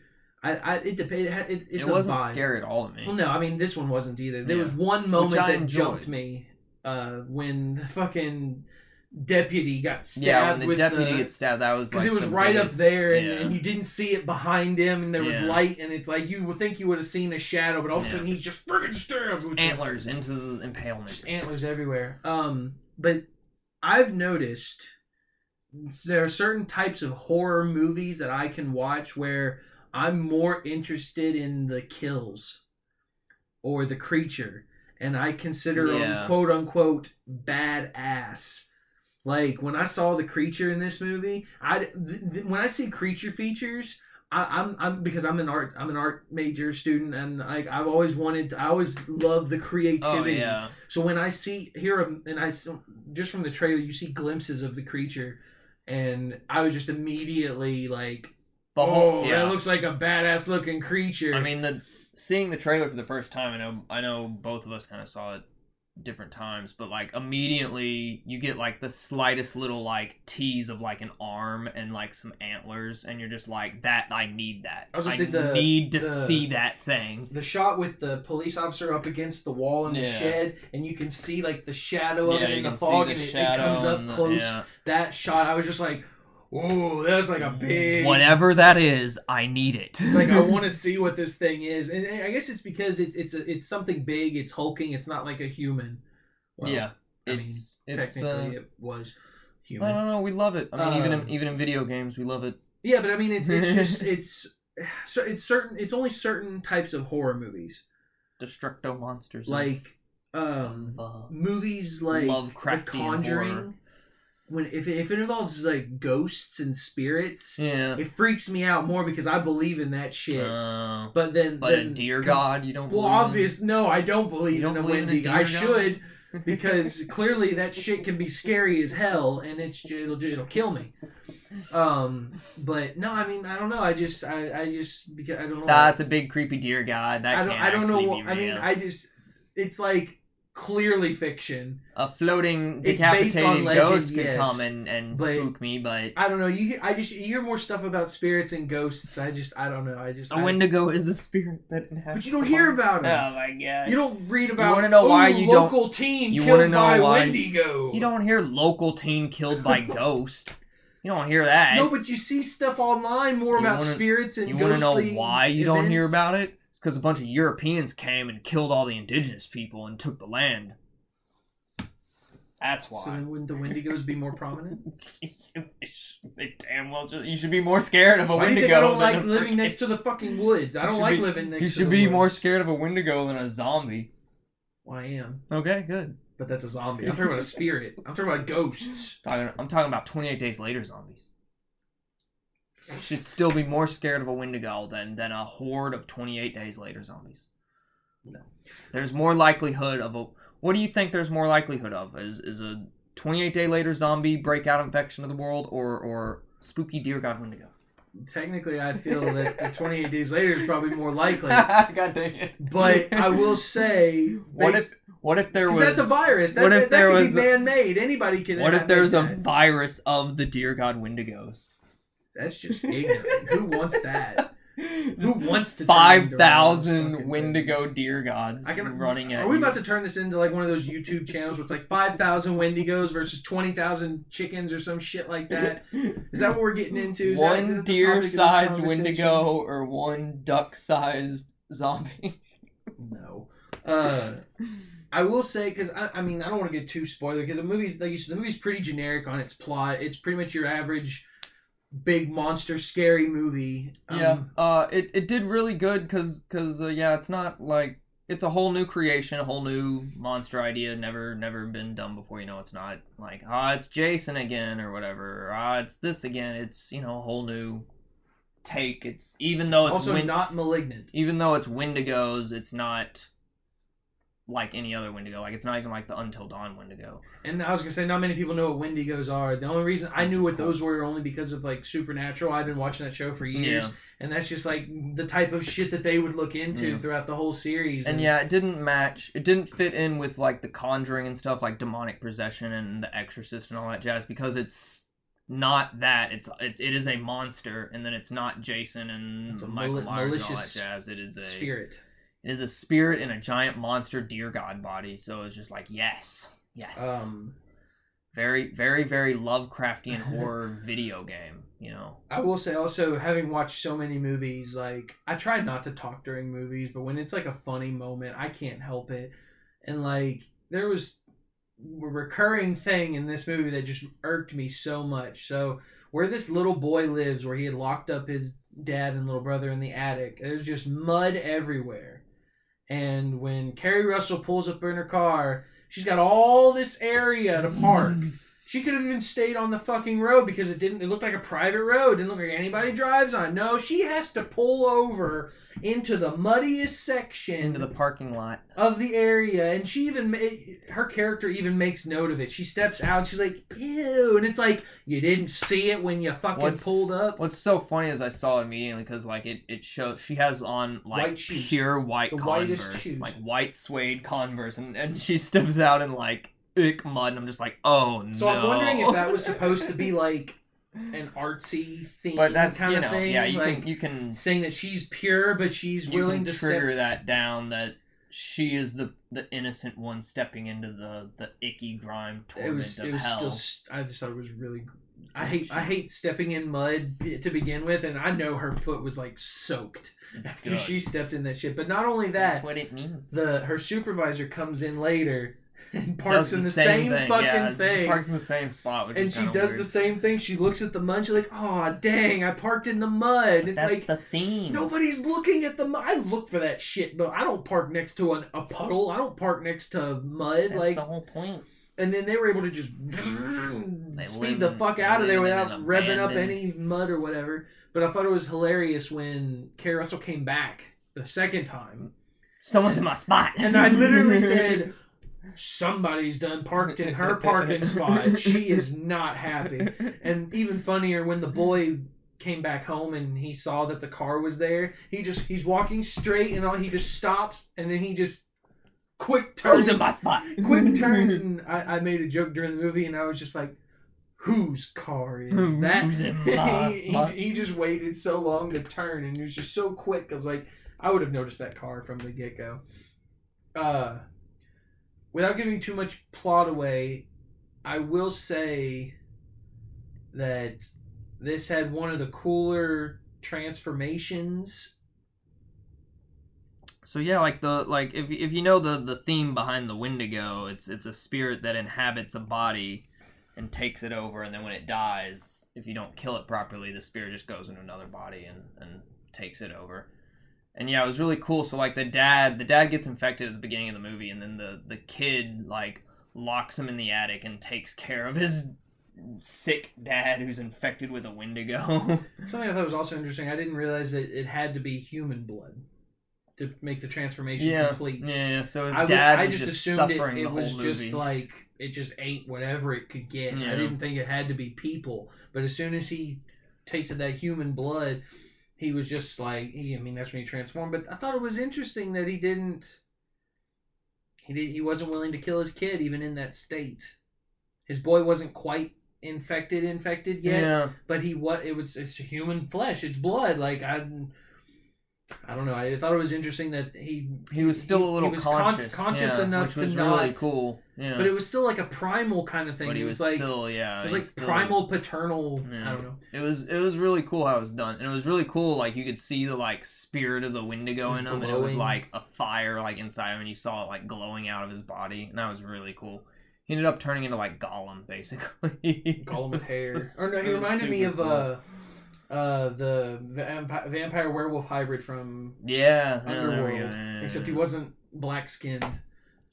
I, I it depends. It, it, it's it wasn't vibe. scary at all to me. Well, no, I mean this one wasn't either. There was one moment that enjoyed. jumped me uh, when the fucking deputy got stabbed yeah, when the deputy the, gets stabbed, that was because like it was right biggest- up there, and, yeah. and you didn't see it behind him, and there was Yeah. light, and it's like you would think you would have seen a shadow, but all of a sudden he's just friggin' stabbed with the- antlers into the impalement. antlers everywhere. Um, but I've noticed there are certain types of horror movies that I can watch where I'm more interested in the kills or the creature, and I consider them quote unquote badass. Like when I saw the creature in this movie, I th- th- when I see creature features. I, I'm I'm because I'm an art I'm an art major student and I I've always wanted I always love the Oh creativity yeah. so when I see hear him, um, and I just from the trailer, you see glimpses of the creature, and I was just immediately like, The "Oh, whole yeah. that looks like a badass looking creature." I mean, the seeing the trailer for the first time, I know, I know both of us kind of saw it different times, but like mm-hmm. immediately you get like the slightest little like tease of like an arm and like some antlers, and you're just like, that I need that. I was gonna say the- need to the- see that thing. the shot with the police officer up against the wall in the Yeah. shed, and you can see like the shadow of yeah, it in the fog, see and it, it comes up and the- close. yeah. That shot, I was just like, "Whoa, that's like a big." Whatever that is, I need it. It's like I <laughs> want to see what this thing is, and I guess it's because it's it's a, it's something big. It's hulking. It's not like a human. Well, yeah, I mean, technically Uh, it was human. I don't know. We love it. I mean, even in, Um, even in video games, we love it. Yeah, but I mean, it's it's just <laughs> it's <sighs> so it's certain. It's only certain types of horror movies, Destructo monsters. like um uh, movies like The Lovecraftian Conjuring. horror. When if it, if it involves like ghosts and spirits, yeah. it freaks me out more because I believe in that shit. Uh, but then, but a then deer com- god, you don't. Well, believe in? obvious. No, I don't believe don't in a believe in a deer I god? should <laughs> because clearly that shit can be scary as hell, and it's it'll it'll kill me. Um, but no, I mean I don't know. I just I, I just because I don't know. That's a big creepy deer god. That I don't I don't know. I mean. I just it's like clearly fiction. a floating It's based on decapitated legend, ghost could yes, come and, and spook me, but I don't know. You I just you hear more stuff about spirits and ghosts. I just I don't know. I just a I- Wendigo is a spirit that inhabits. But you don't the hear about it. Oh my god! You don't read about. wanna know why "Ooh, you don't- local teen you killed know by why- Wendigo. You don't hear local teen killed by <laughs> ghost. You don't hear that. No, but you see stuff online more You about wanna- spirits and you want to know why you don't hear about it? Because a bunch of Europeans came and killed all the indigenous people and took the land. That's why. So then wouldn't the Wendigos be more prominent? <laughs> they damn well should. You should be more scared of a Why do you Wendigo think I don't like living frickin- next to the fucking woods? I don't like be- living next You should be woods. more scared of a Wendigo than a zombie. Well, I am, Okay, good. but that's a zombie. I'm talking about a spirit. I'm talking about ghosts. I'm talking about 28 Days Later zombies. <laughs> Should still be more scared of a Wendigo than than a horde of 28 Days Later zombies. No. There's more likelihood of a. What do you think? There's more likelihood of is is a 28 Day Later zombie breakout infection of the world or or spooky deer god Wendigo? Technically, I feel that the <laughs> 28 days later is probably more likely. <laughs> God dang it! But I will say, What based- if what if there was that's a virus. That, what if that, there that could was be man-made. Anybody can. what if there was a virus of the deer god Wendigos? That's just ignorant. Who wants that? Who wants to five into one of those thousand Wendigo things? deer gods I can running at Are we you. about to turn this into like one of those YouTube channels where it's like five thousand Wendigos versus twenty thousand chickens or some shit like that? Is that what we're getting into? Is one that the topic of this deer-sized? Wendigo or one duck-sized zombie? No. Uh, I will say because I, I mean I don't want to get too spoiler because the movie's like you said, the movie's pretty generic on its plot. It's pretty much your average big monster scary movie. Um, yeah, uh, it, it did really good because cause, uh, yeah, it's not like it's a whole new creation, a whole new monster idea, never never been done before. You know, it's not like ah, it's Jason again or whatever. Or, ah, it's this again. It's you know a whole new take. It's even though it's also Win- not malignant. even though it's Wendigos, it's not like any other Wendigo. Like it's not even like the Until Dawn Wendigo. And I was gonna say, not many people know what Wendigos are. The only reason I knew what those were only because of like Supernatural. I've been watching that show for years, Yeah. and that's just like the type of shit that they would look into Yeah. throughout the whole series. And yeah, it didn't match. It didn't fit in with like the Conjuring and stuff, like demonic possession and the Exorcist and all that jazz, because it's not that. It's it, it is a monster, and then it's not Jason and It's a Michael mali- Myers and all that malicious jazz. It is a spirit. It is a spirit in a giant monster deer god body. So it's just like yes, yes, Um, very very very Lovecraftian <laughs> horror video game. You know. I will say also, having watched so many movies, like I try not to talk during movies, but when it's like a funny moment, I can't help it. And like there was a recurring thing in this movie that just irked me so much. So where this little boy lives, where he had locked up his dad and little brother in the attic, there's just mud everywhere. And when Keri Russell pulls up in her car, she's got all this area to park. <laughs> She could have even stayed on the fucking road because it didn't. It looked like a private road. Didn't look like anybody drives on. No, she has to pull over into the muddiest section Into the parking lot. of the area, and she even ma- her character even makes note of it. She steps out. She's like, "Ew," and it's like you didn't see it when you fucking What's- pulled up. What's so funny is I saw it immediately because like it, it shows she has on like White shoes. pure white The whitest Converse, like white suede Converse, and, and she <laughs> steps out and like ick mud, and I'm just like, oh no. So I'm wondering if that was supposed to be <laughs> like an artsy theme, But that's kind you of know, thing. yeah, you like, can you can saying that she's pure, but she's you willing can to trigger step. that down that she is the the innocent one stepping into the the icky grime It torment was. of It was hell. still. I just thought it was really. I hate. I hate stepping in mud to begin with, and I know her foot was like soaked after she stepped in that shit. But not only That's that, what it means. the her supervisor comes in later and <laughs> Does parks in the same, thing. fucking yeah, thing. She parks in the same spot, which and is she does weird. the same thing. She looks at the mud. She's like, "Oh, dang! I parked in the mud." It's That's like the theme. Nobody's looking at the mud. I look for that shit, but I don't park next to an, a puddle. I don't park next to mud. That's like, the whole point. and then they were able to just <laughs> speed the fuck out of there without revving up any mud or whatever. But I thought it was hilarious when Keri Russell came back the second time, Someone's in my spot. and I literally <laughs> said, "Somebody's done parked in her <laughs> parking spot. She is not happy." <laughs> And even funnier when the boy came back home and he saw that the car was there. He just he's walking straight and all he just stops and then he just quick turns in my spot? quick <laughs> turns and I, I made a joke during the movie and I was just like whose car is that Who's in my he, spot? he, he just waited so long to turn and he was just so quick I was like I would have noticed that car from the get-go uh without giving too much plot away I will say that this had one of the cooler transformations So yeah, like the like if if you know the the theme behind the Wendigo, it's it's a spirit that inhabits a body and takes it over, and then when it dies, if you don't kill it properly, the spirit just goes into another body and and takes it over. And yeah, it was really cool. So like the dad, the dad gets infected at the beginning of the movie, and then the the kid like locks him in the attic and takes care of his sick dad who's infected with a Wendigo. <laughs> Something I thought was also interesting. I didn't realize that it had to be human blood to make the transformation yeah, complete. yeah. So his I, would- dad I was just, just, assumed it, suffering it the was just movie. like it just ate whatever it could get. Yeah. I didn't think it had to be people. But as soon as he tasted that human blood, he was just like he. I mean, that's when he transformed. But I thought it was interesting that he didn't. He did. He wasn't willing to kill his kid even in that state. His boy wasn't quite infected, infected yet yeah. but he what it was it's human flesh it's blood like i I don't know. I thought it was interesting that he He was still he- a little was con- conscious, conscious yeah, enough which to was not. really cool. Yeah, But it was still like a primal kind of thing. But he it was, like still yeah. it was like still- primal paternal. Yeah. I don't know. It was it was really cool how it was done, and it was really cool. Like you could see the like spirit of the Wendigo in him, and it was like a fire like inside him, and you saw it like glowing out of his body, and that was really cool. He ended up turning into like Gollum, basically. <laughs> Gollum with hair. Or no, he reminded me of cool. uh, uh, the vampire, vampire werewolf hybrid from yeah, yeah, there we go, Underworld. yeah, yeah, except he wasn't black skinned.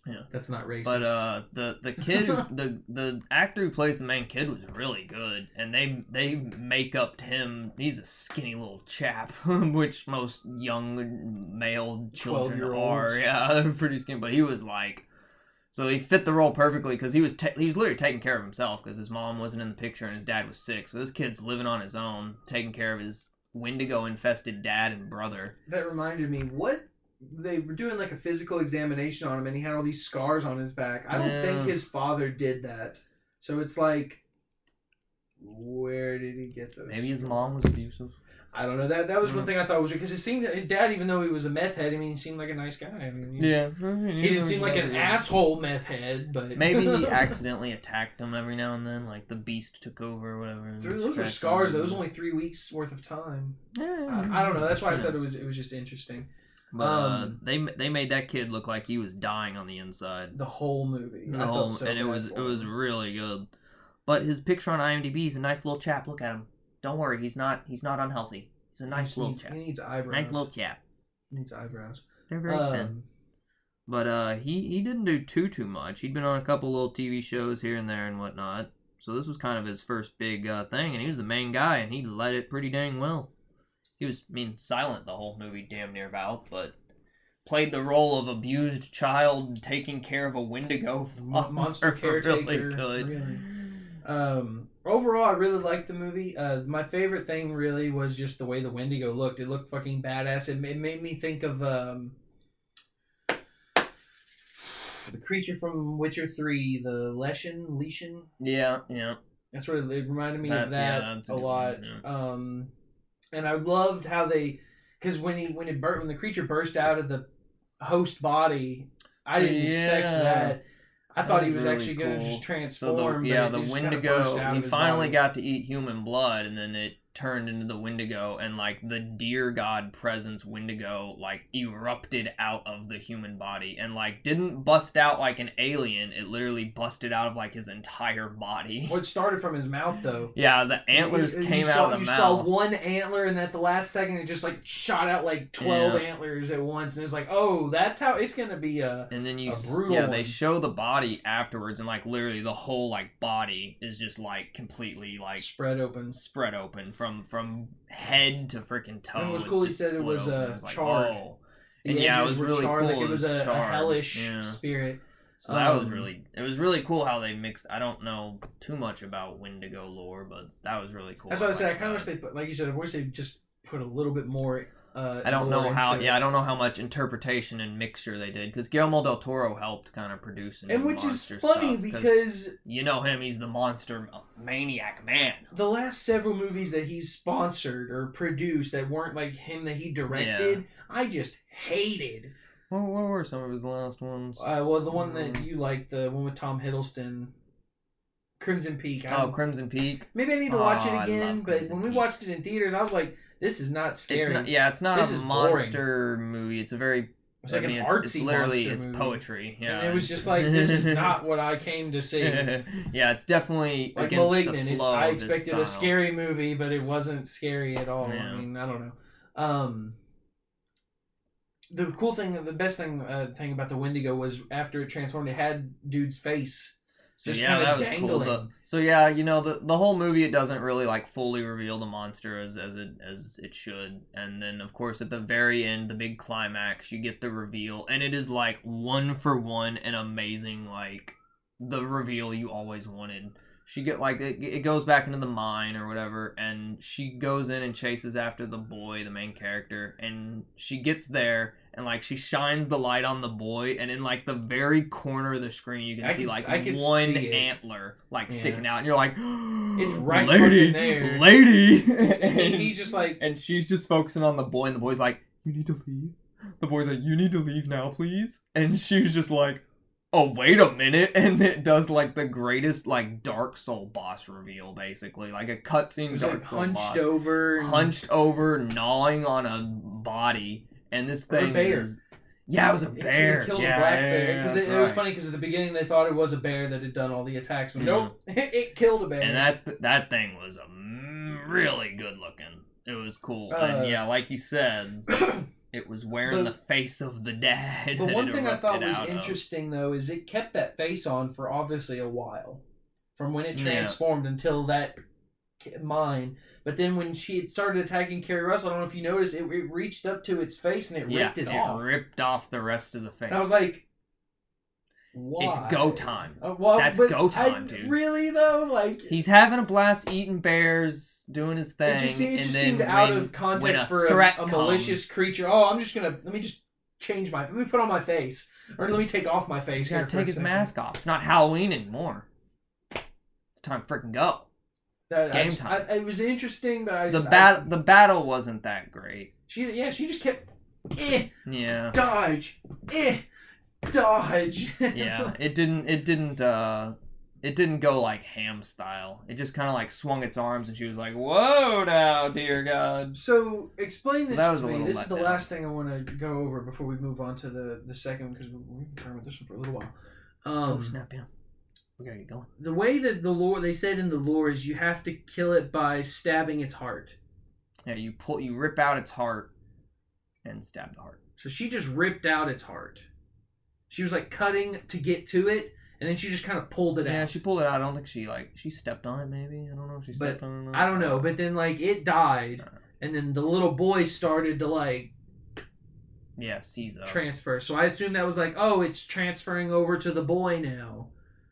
Yeah. That's not racist. But uh, the the kid, who, <laughs> the the actor who plays the main kid was really good, and they they make up to him. He's a skinny little chap, <laughs> which most young male children are. Yeah, <laughs> they're pretty skinny. But he was like, so he fit the role perfectly because he was ta- he was literally taking care of himself because his mom wasn't in the picture and his dad was sick. So this kid's living on his own, taking care of his Wendigo infested dad and brother. that reminded me what they were doing like a physical examination on him, and he had all these scars on his back. I don't Yeah. think his father did that. So it's like, where did he get those? Maybe his mom was abusive. I don't know. That that was one Mm. thing I thought was because it seemed that his dad, even though he was a meth head, I mean, he seemed like a nice guy. I mean, he, Yeah, he didn't seem like an asshole meth head, but Maybe he <laughs> accidentally attacked him every now and then, like the beast took over or whatever. and Those were scars. That was only three weeks worth of time. Yeah, I, I don't know. That's why I said it was it was just interesting. But uh, um, they they made that kid look like he was dying on the inside. The whole movie. The I whole- felt so and it was it was really good. But his picture on IMDb is a nice little chap. Look at him. Don't worry, he's not he's not unhealthy. He's a nice he little needs, chap. He needs eyebrows. Nice little chap. He needs eyebrows. They're very thin. Um, But uh, he he didn't do too too much. He'd been on a couple little TV shows here and there and whatnot. So this was kind of his first big uh, thing, and he was the main guy, and he led it pretty dang well. He was, I mean, silent the whole movie, damn near about, but played the role of abused child taking care of a Wendigo monster <laughs> caretaker. really good. really. Um, overall, I really liked the movie. Uh, my favorite thing really was just the way the Wendigo looked. It looked fucking badass. It, it made me think of um, the creature from Witcher Three, the Leshen, Leshen. Yeah, yeah. That's what it, it reminded me That- of that that's a a lot. one, Um, and I loved how they, because when he when it bur- when the creature burst out of the host body, I didn't expect that. I thought he was really actually going to cool. just So transform. the but yeah, the just kinda burst Wendigo. He finally got to eat human blood, and then it turned into the Wendigo, and like the deer god presence Wendigo like erupted out of the human body, and like didn't bust out like an alien. It literally busted out of like his entire body. <laughs> Well, it started from his mouth though. Yeah, the antlers You- you came saw, out of the you mouth. saw one antler, and at the last second, it just like shot out like twelve Yeah. antlers at once, and it's like, oh, that's how it's gonna be. Uh, and then you a brutal yeah they show the body afterwards and like literally the whole like body is just like completely like spread open. spread open from from from head to freaking toe. And it was cool he said it was, open. uh, It was like, charred. oh. And yeah, it was really charred, cool. Like it was a, a hellish yeah. spirit. So that was Um, really it was really cool how they mixed. I don't know too much about Wendigo lore, but that was really cool. That's why I said I kind of wish they put, like you said, I wish they just put a little bit more. Uh, I don't know how. Yeah, I don't know how much interpretation and mixture they did because Guillermo del Toro helped kind of produce And which is funny because you know him. He's the monster maniac man. the last several movies that he's sponsored or produced that weren't like him that he directed, I just hated. What, what were some of his last ones? Uh, well, the one that Mm. you liked, the one with Tom Hiddleston, Crimson Peak. I oh, Crimson Peak. maybe I need to watch Oh, it again. But when we Peak. watched it in theaters, I was like, "This is not scary." It's not, yeah, it's not This a is boring. monster movie. It's a very. It's like I mean, an artsy it's literally it's movie. poetry. Yeah, and it was just like, "This is <laughs> not what I came to see." <laughs> yeah, it's definitely like against Malignant. the It, flow I of his expected a scary movie, but it wasn't scary at all. Yeah. I mean, I don't know. Um, the cool thing, the best thing, uh, thing about the Wendigo was after it transformed, it had dude's face. So just yeah, that was dangling. cool. The- so yeah, you know the the whole movie it doesn't really like fully reveal the monster as as it as it should, and then of course at the very end, the big climax, you get the reveal, and it is like one for one an amazing like the reveal you always wanted. She get like it, it goes back into the mine or whatever, and she goes in and chases after the boy, the main character, and she gets there and like she shines the light on the boy, and in like the very corner of the screen, you can I see can like can one see antler like Yeah. sticking out, and you're like, <gasps> It's right lady, there." lady, and <laughs> he's just like, and she's just focusing on the boy, and the boy's like, You need to leave. The boy's like, You need to leave now, please. And she's just like, Oh, wait a minute. <laughs> And it does like the greatest like Dark Soul boss reveal, basically. Like a cutscene Dark like hunched boss. over. Hunched over, gnawing on a body. And this thing bear. is- Yeah, it was a It- it bear. killed yeah, a black yeah, bear yeah, that's it, it was right. funny because at the beginning they thought it was a bear that had done all the attacks, but nope, <laughs> it killed a bear. And that that thing was um, really good looking. It was cool. Uh, and yeah, like you said, <coughs> it was wearing The- the, face of the dad. The one thing I thought was out of. interesting though is it kept that face on for obviously a while, from when it Yeah. transformed until that mine. But then when she had started attacking Keri Russell, I don't know if you noticed, it, it reached up to its face and it yeah, ripped it, off. It ripped off the rest of the face. and I was like, why? it's go time. Uh, well, That's go I- time, dude. Really though, like He's having a blast eating bears, doing his thing. it just, it just seemed out of context a for a, a malicious creature. Oh, I'm just gonna let me just change my let me put on my face or let me take off my face. Gotta here for a take his second. mask off. It's not Halloween anymore. It's time to freaking go. That, game just- time. I- it was interesting, but I The just, I- bat the battle wasn't that great. She yeah, she just kept eh, Yeah. dodge, eh, dodge. <laughs> yeah it didn't it didn't uh it didn't go like ham style it just kind of like swung its arms and she was like whoa now dear god So explain So this to me. This is the last thing I want to go over before we move on to the the second because we've been talking about this one for a little while. oh Um, snap yeah we gotta the way that the lore they said in the lore is you have to kill it by stabbing its heart. yeah you pull you rip out its heart and stab the heart So she just ripped out its heart. She was like cutting to get to it, and then she just kind of pulled it yeah out. Yeah, she pulled it out i don't think she like she stepped on it maybe i don't know if she But stepped on it. I don't know, but then like it died, uh-huh. and then the little boy started to like yeah Caesar transfer. So I assume that was like, oh, it's transferring over to the boy now.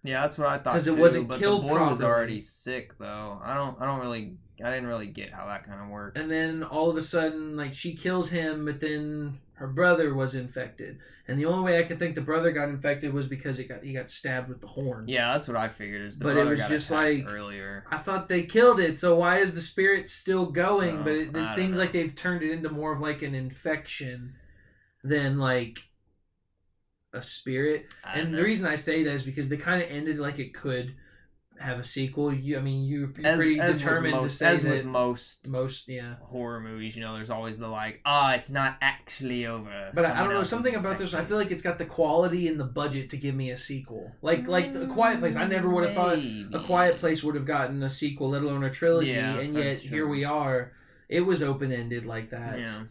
Yeah that's what i thought 'Cause it wasn't but killed the boy was already sick though i don't i don't really i didn't really get how that kind of worked And then all of a sudden, like she kills him, but then her brother was infected, and the only way I could think the brother got infected was because it got he got stabbed with the horn. yeah that's what i figured is the But it was just like- earlier I thought they killed it, so why is the spirit still going? So, but it, it seems know. like they've turned it into more of like an infection than like a spirit. And know. the reason I say that is because they kind of ended like it could have a sequel. You, I mean, you, you're as, pretty as determined with to most, say as that with most most, yeah. horror movies, you know, there's always the like, ah, it's not actually over. But I, I don't know something about this. I feel like it's got the quality and the budget to give me a sequel. Like like a Quiet Place. I never would have thought a Quiet Place would have gotten a sequel, let alone a trilogy. Yeah, and yet that's here we are. It was open ended like that. Yeah,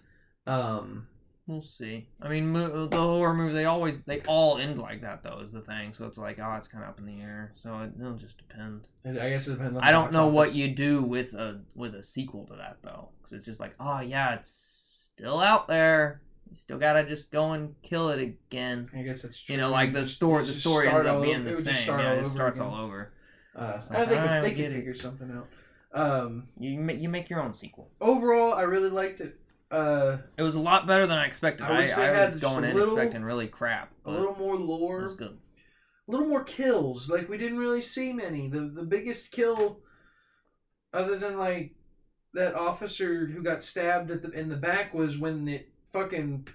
Um. We'll see. I mean, mo- the horror movies they always they all end like that though is the thing. So it's like, oh, it's kind of up in the air. So it, it'll just depend. I guess it depends on. I don't know what you do with a with a sequel to that though, because it's just like, oh yeah, it's still out there. You still gotta just go and kill it again. I guess that's true. You know, like the story, the story ends up being over- the it same. Yeah, it starts again. all over. Uh, It's I like, think alright, they could get it. figure something out. Um. You you make your own sequel. Overall, I really liked it. Uh, It was a lot better than I expected. I I, I, was going in little- expecting really crap, a little more it lore. was good. a little more kills. Like we didn't really see many. The the biggest kill, other than like that officer who got stabbed at the in the back, was when it fucking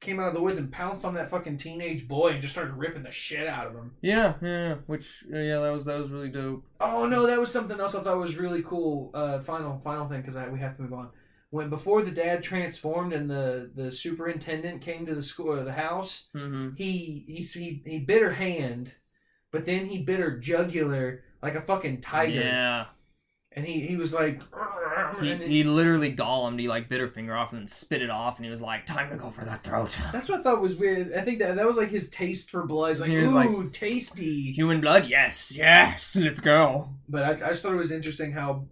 came out of the woods and pounced on that fucking teenage boy and just started ripping the shit out of him. Yeah, yeah. Which uh, yeah, that was that was really dope. Oh no, that was something else I thought was really cool. Uh, final final thing because we have to move on. When before the dad transformed and the the superintendent came to the school or the house, Mm-hmm. he he he he bit her hand, but then he bit her jugular like a fucking tiger, Yeah, and he he was like, he, it- he literally Gollum. He like bit her finger off and then spit it off, and he was like, "Time to go for that throat." that's what I thought was weird. I think that that was like his taste for blood. He's like, He ooh, like- tasty. Human blood, yes, yes, let's go. But I, I just thought it was interesting how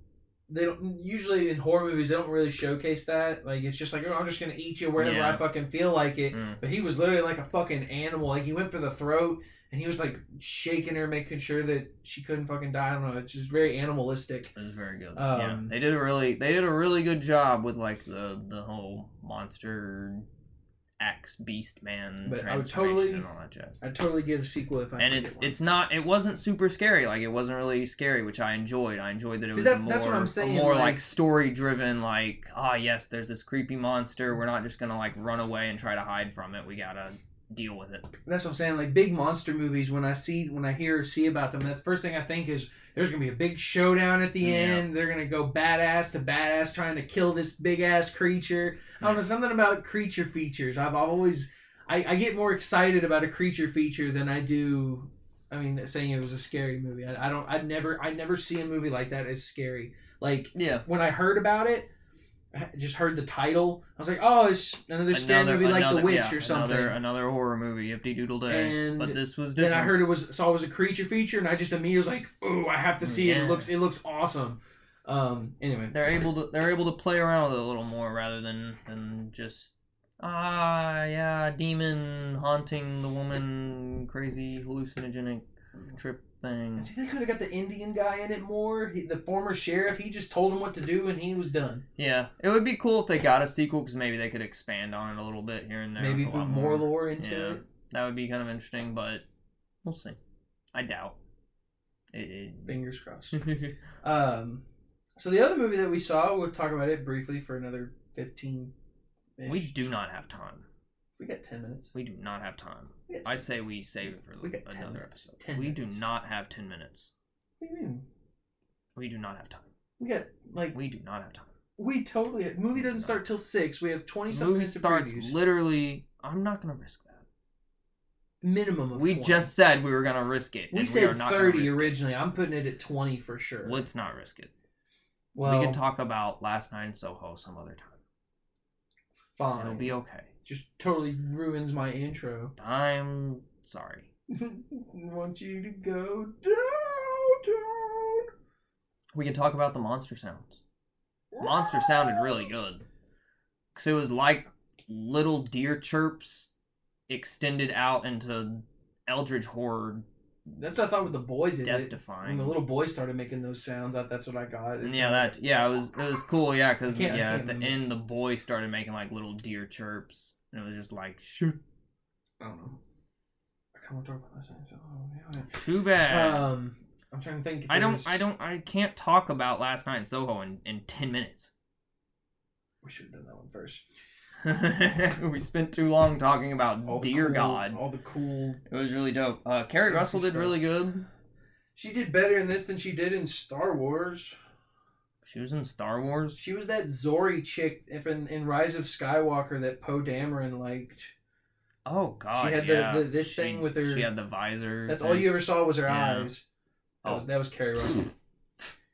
they don't usually in horror movies they don't really showcase that. Like it's just like, oh, I'm just gonna eat you wherever Yeah. I fucking feel like it. Mm. But he was literally like a fucking animal. Like he went for the throat and he was like shaking her, making sure that she couldn't fucking die. I don't know. It's just very animalistic. It was very good. Um, yeah, they did a really they did a really good job with like the the whole monster X Beast Man But I would totally- and all that jazz. I'd totally get a sequel if I and it's it's not it wasn't super scary like it wasn't really scary which i enjoyed. I enjoyed that it See, was that- more, that's what I'm saying, more like- like, story driven like ah yes there's this creepy monster. We're not just gonna like run away and try to hide from it. We gotta deal with it That's what I'm saying. Like big monster movies, when I see, when I hear, or see about them, that's the first thing I think is there's gonna be a big showdown at the Yeah. end. They're gonna go badass to badass trying to kill this big ass creature. I don't know something about creature features. I've always, I, I get more excited about a creature feature than I do. I mean, saying it was a scary movie. I, I don't. I never. I never see a movie like that as scary. Like yeah when I heard about it, just heard the title. I was like, oh, it's another scary movie like The Witch yeah, or something. another another horror movie Yippee Doodle Day And but this was different. then I heard it was saw it was a creature feature, and I just immediately was like, "Oh, I have to see it. It Yeah. looks it looks awesome." Um. Anyway, they're able to they're able to play around with it a little more rather than than just ah yeah demon haunting the woman crazy hallucinogenic trip thing and see, they could have got the Indian guy in it more. He, the former sheriff, he just told him what to do, and he was done. Yeah, it would be cool if they got a sequel because maybe they could expand on it a little bit here and there. Maybe put more lore into Yeah. it. That would be kind of interesting, but we'll see. I doubt. It, <laughs> Fingers crossed. <laughs> um. So the other movie that we saw, we'll talk about it briefly for another fifteen. we do not have time. We got ten minutes. We do not have time. We I say we save it for We got 10 another minutes. episode. 10 we do not have ten minutes. What do you mean? We do not have time. We got like We do not have time. we totally. The movie doesn't start till six. We have twenty something minutes to starts previews. literally. I'm not gonna risk that. minimum of. We 20. just said we were gonna risk it. We said not thirty risk it. originally. I'm putting it at twenty for sure. Let's not risk it. well, we can talk about last night in Soho some other time. Fine. It'll be okay. Just totally ruins my intro. I'm sorry. <laughs> Want you to go downtown. We can talk about the monster sounds. Monster sounded really good. Cause it was like little deer chirps extended out into eldritch horror, That's what I thought. What the boy did. death it. When defying. the little boy started making those sounds, I, that's what I got. It yeah, sounded- that yeah, it was it was cool. Yeah, because I can't- I yeah, at the remember. end the boy started making like little deer chirps, and it was just like shit. I don't know. I kind of talk about that. so- Oh, yeah. Too bad. Um, I'm trying to think. I don't I don't I can't talk about last night in Soho in, in ten minutes. We should have done that one first. <laughs> we spent too long talking about All Dear cool- God. all the cool. It was really dope. Uh, Keri Russell did really good. She did better in this than she did in Star Wars. She was in Star Wars. She was that Zorii chick if in, in Rise of Skywalker that Poe Dameron liked. Oh God, She had the- the- this She- thing with her- She had the visor. That's thing. all you ever saw was her Yeah. eyes. That Oh. was that was Keri Russell. <laughs>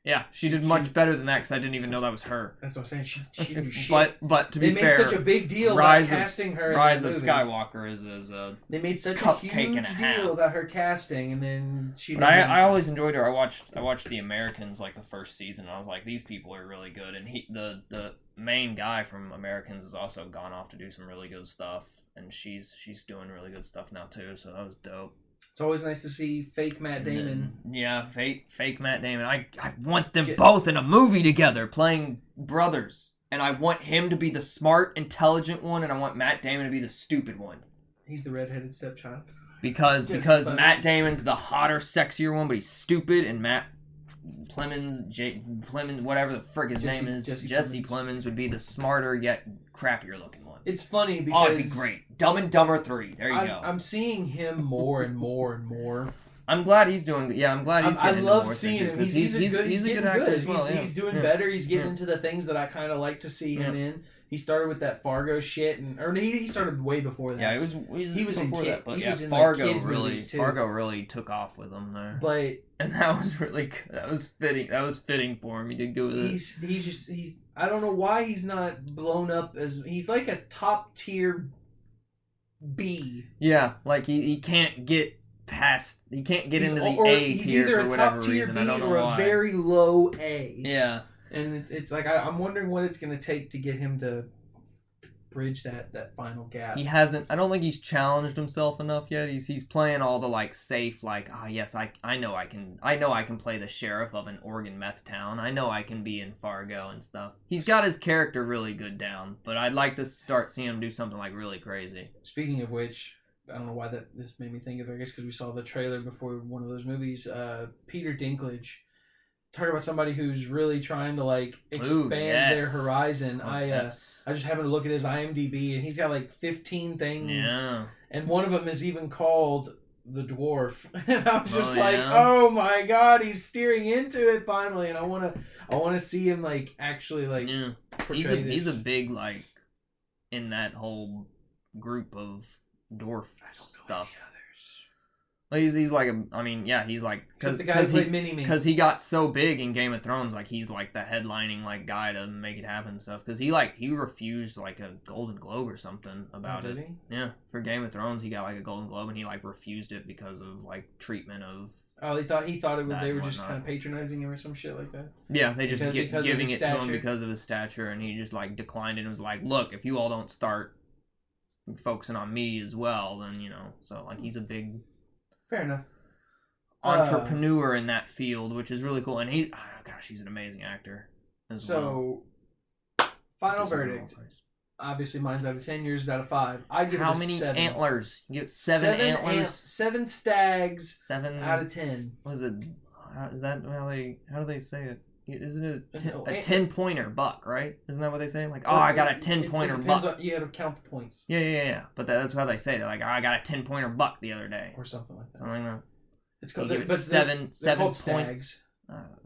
Yeah, she She- did she- much better than that because I didn't even know that was her. That's what I'm saying. She, she <laughs> shit. but but to they be made such a big deal Rise about of- casting her. in Rise of movie. Skywalker is is a. They made such a huge a deal about her casting, and then she. But I, I always enjoyed her. I watched I watched The Americans like the first season. And I was like, these people are really good. And he the the main guy from Americans has also gone off to do some really good stuff. And she's she's doing really good stuff now too. So that was dope. It's always nice to see fake Matt Damon. yeah, fake fake Matt Damon. I I want them J- both in a movie together, playing brothers. And I want him to be the smart, intelligent one, and I want Matt Damon to be the stupid one. He's the redheaded stepchild. Because because. Matt Damon's the hotter, sexier one, but he's stupid, and Matt Plemons, J, Plemons, whatever the frick his Jesse- name is, Jesse Jesse, Plemons. Plemons. would be the smarter yet crappier looking one. It's funny because Oh, it'd be great. Dumb and Dumber three. There you I'm, go. I'm, seeing him more and more and more. I'm glad he's doing. Yeah, I'm glad he's I getting into love seeing him. 'cause He's, he's, a good, he's, he's a good actor good. as well. he's, yeah. he's doing Yeah. better. He's getting Yeah. into the things that I kind of like to see him in. He started with that Fargo shit, and or he, he started way before that. Yeah, he was. He was, He was in before kid- that, but he yeah, was in, like, Fargo kids' really. Fargo really took off with him there, But <laughs> and that was really that was fitting. That was fitting for him. He did good with it. he's he's just he's I don't know why he's not blown up as he's like a top tier B. Yeah, like he, he can't get past. He can't get He's into the or A he's tier either for a whatever top tier reason. B I don't know or why. a very low A. Yeah, And it's, it's like I, I'm wondering what it's gonna take to get him to bridge that that final gap. He hasn't. I don't think he's challenged himself enough yet. He's he's playing all the like safe, like ah yes, I I know I can I know I can play the sheriff of an Oregon meth town. I know I can be in Fargo and stuff. He's got his character really good down, but I'd like to start seeing him do something like really crazy. Speaking of which, I don't know why that this made me think of. it. I guess because we saw the trailer before one of those movies. Uh, Peter Dinklage. Talk about somebody who's really trying to like expand their yes. horizon. Oh, I uh. I just happened to look at his IMDb and he's got like 15 things. yeah. And one of them is even called The Dwarf. <laughs> And I was just Oh, like, yeah? oh my god, he's steering into it finally. And I want to I want to see him like actually like yeah. He's a this. he's a big like in that whole group of dwarf I don't know stuff. Any others. Like, he's he's like a I mean yeah he's like because the guy who he played Mini Me. because he got so big in Game of Thrones, like he's like the headlining like guy to make it happen and stuff. Because he like he refused like a Golden Globe or something about oh, it. he? Yeah, for Game of Thrones, he got like a Golden Globe and he like refused it because of like treatment of. Oh, he thought he thought it was they were just kind of patronizing him or some shit like that. Yeah, they just Because- gi- because giving it to him because of his stature, and he just like declined it and was like, "Look, if you all don't start focusing on me as well, then you know." So like he's a big Fair enough. Uh, entrepreneur in that field, which is really cool. And he, oh, gosh, he's an amazing actor as well. So, final Deserves it all verdict. Obviously, mine's out of ten. Yours is out of five. I give How it a many seven. antlers? You get seven, antlers. ant- seven stags seven. out of ten. was it? How, is that how they? How do they say it? Isn't it a ten, a ten pointer buck? Right? Isn't that what they say? Like, oh, I got a ten pointer buck. on you got to count the points Yeah, yeah, yeah. But that, that's how they say it. They're like, oh, I got a ten pointer buck the other day. or something like that. Something like that. It's called give it they're- seven, they're seven points.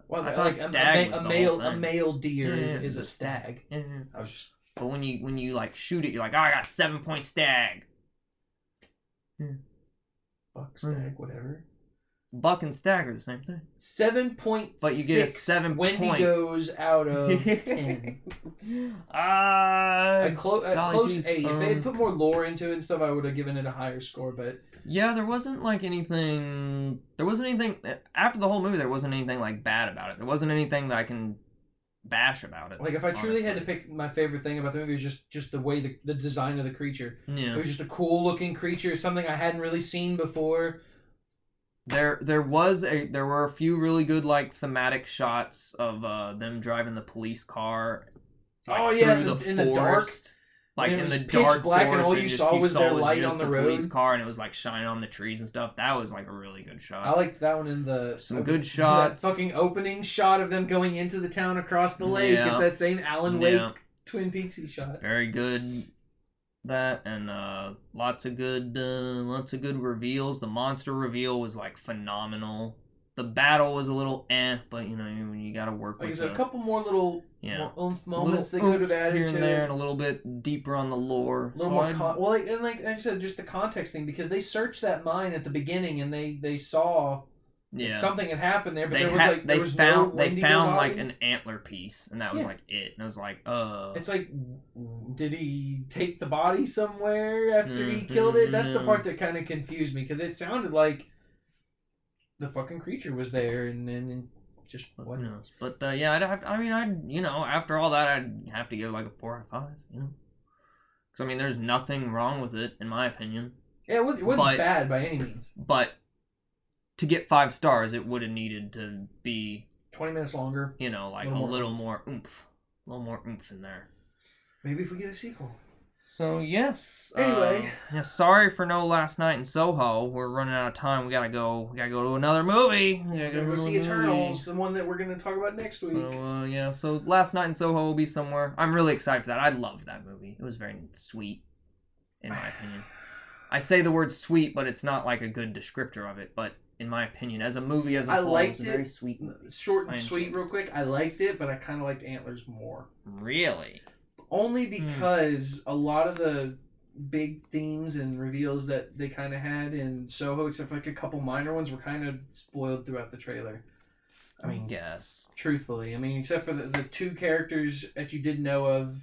Well, I thought like a- stag a, a the male a male deer Yeah, is, yeah, is a stag. yeah, yeah. I was just But when you when you like shoot it, you're like, oh, I got a seven point stag. buck Hmm. stag whatever. Buck and stag are the same thing. Seven point. But you get a seven Wendy point. goes out of <laughs> ten. Ah, A, clo- a close geez, eight. if they had um, put more lore into it and stuff, I would have given it a higher score. But yeah, there wasn't like anything. There wasn't anything after the whole movie. There wasn't anything like bad about it. There wasn't anything that I can bash about it. like, if I truly had to pick my favorite thing about the movie, it was just just the way the, the design of the creature. Yeah. It was just a cool looking creature, something I hadn't really seen before. There there was a there were a few really good like thematic shots of uh them driving the police car. Like, Oh, yeah, through the- the in the dark. forest. Like in the dark black and forest, all and you just- saw was their light on the police road. car, and it was like shining on the trees and stuff. That was like a really good shot. I liked that one in the Some good that shots. fucking opening shot of them going into the town across the lake. Yeah. It's that same Alan Wake Yeah. Twin Peaksy shot. very good that and uh lots of good uh, lots of good reveals. The monster reveal was like phenomenal. The battle was a little eh but you know when you gotta work Like with said, the, a couple more little yeah. more oomph moments they could have added here to and there it. and a little bit deeper on the lore. A little So more con- well, like, and like I said, just the context thing because they searched that mine at the beginning and they they saw yeah something had happened there, but they there was had like there they was found no they found like an antler piece and that was Yeah. like it and it was like uh It's like, did he take the body somewhere after he Mhm, killed it? That's the part that kind of confused me because it sounded like the fucking creature was there and then just what? who knows? But uh, yeah, I'd have. I mean, I'd you know after all that, I'd have to give like a four out of five. You know, because I mean, there's nothing wrong with it in my opinion. Yeah, it wasn't, it wasn't But- bad by any means. But to get five stars, it would have needed to be Twenty minutes longer. you know like Little a more little oomph. more oomph, a little more oomph in there. Maybe if we get a sequel. So yes. Anyway. uh, yeah. Sorry for no last night in Soho. We're running out of time. We gotta go. We gotta go to another movie. We We're gotta gonna go to see a movie. Eternals, the one that we're gonna talk about next week. So uh, yeah, so last night in Soho will be somewhere. I'm really excited for that. I loved that movie. It was very sweet, in my opinion. I say the word sweet, but it's not like a good descriptor of it. But in my opinion, as a movie as a I whole, liked it's a it. very sweet. movie. Short and sweet, real quick. I liked it, but I kind of liked Antlers more. Really? Only Hmm. because a lot of the big themes and reveals that they kind of had in Soho, except for like a couple minor ones, were kind of spoiled throughout the trailer. I mean, guess. truthfully, I mean, except for the, the two characters that you did know of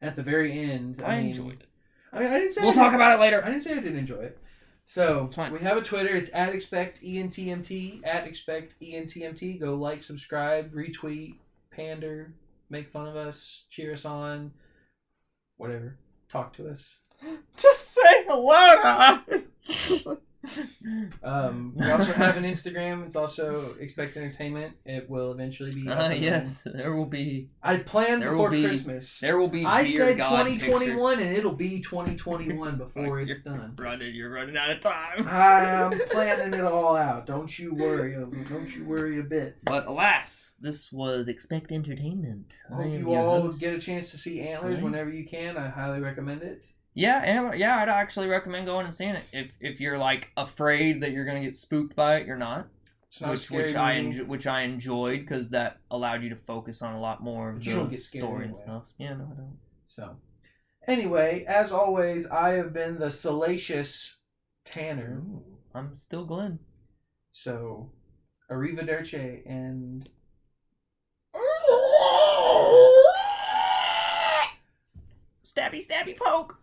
at the very end. I, I mean, enjoyed it. I mean, I didn't say We'll I talk about it later. I didn't say I didn't enjoy it. So It's we have a Twitter. It's at expect entmt at expect entmt. Go like, subscribe, retweet, pander, make fun of us, cheer us on, whatever. talk to us. <gasps> Just say hello to us. <laughs> Um, we also have an Instagram. It's also Expect Entertainment. It will eventually be. Uh, yes, there will be I planned There will before be- Christmas. there will be. I said God 2021, pictures. and it'll be 2021 <laughs> before it's done. Running, you're running out of time. I'm planning it all out. Don't you worry. Don't you worry a bit. But alas, this was Expect Entertainment. I Hope you all host. get a chance to see Antlers Right. whenever you can. I highly recommend it. Yeah, and yeah, I'd actually recommend going and seeing it. If if you're like afraid that you're gonna get spooked by it, you're not. Which which I enjo- which I enjoyed because that allowed you to focus on a lot more of But the you don't get scared story and anyway. stuff. Yeah, no, I don't. So, anyway, as always, I have been the salacious Tanner. I'm still Glenn. So, arrivederci and <laughs> Stabby, stabby, poke.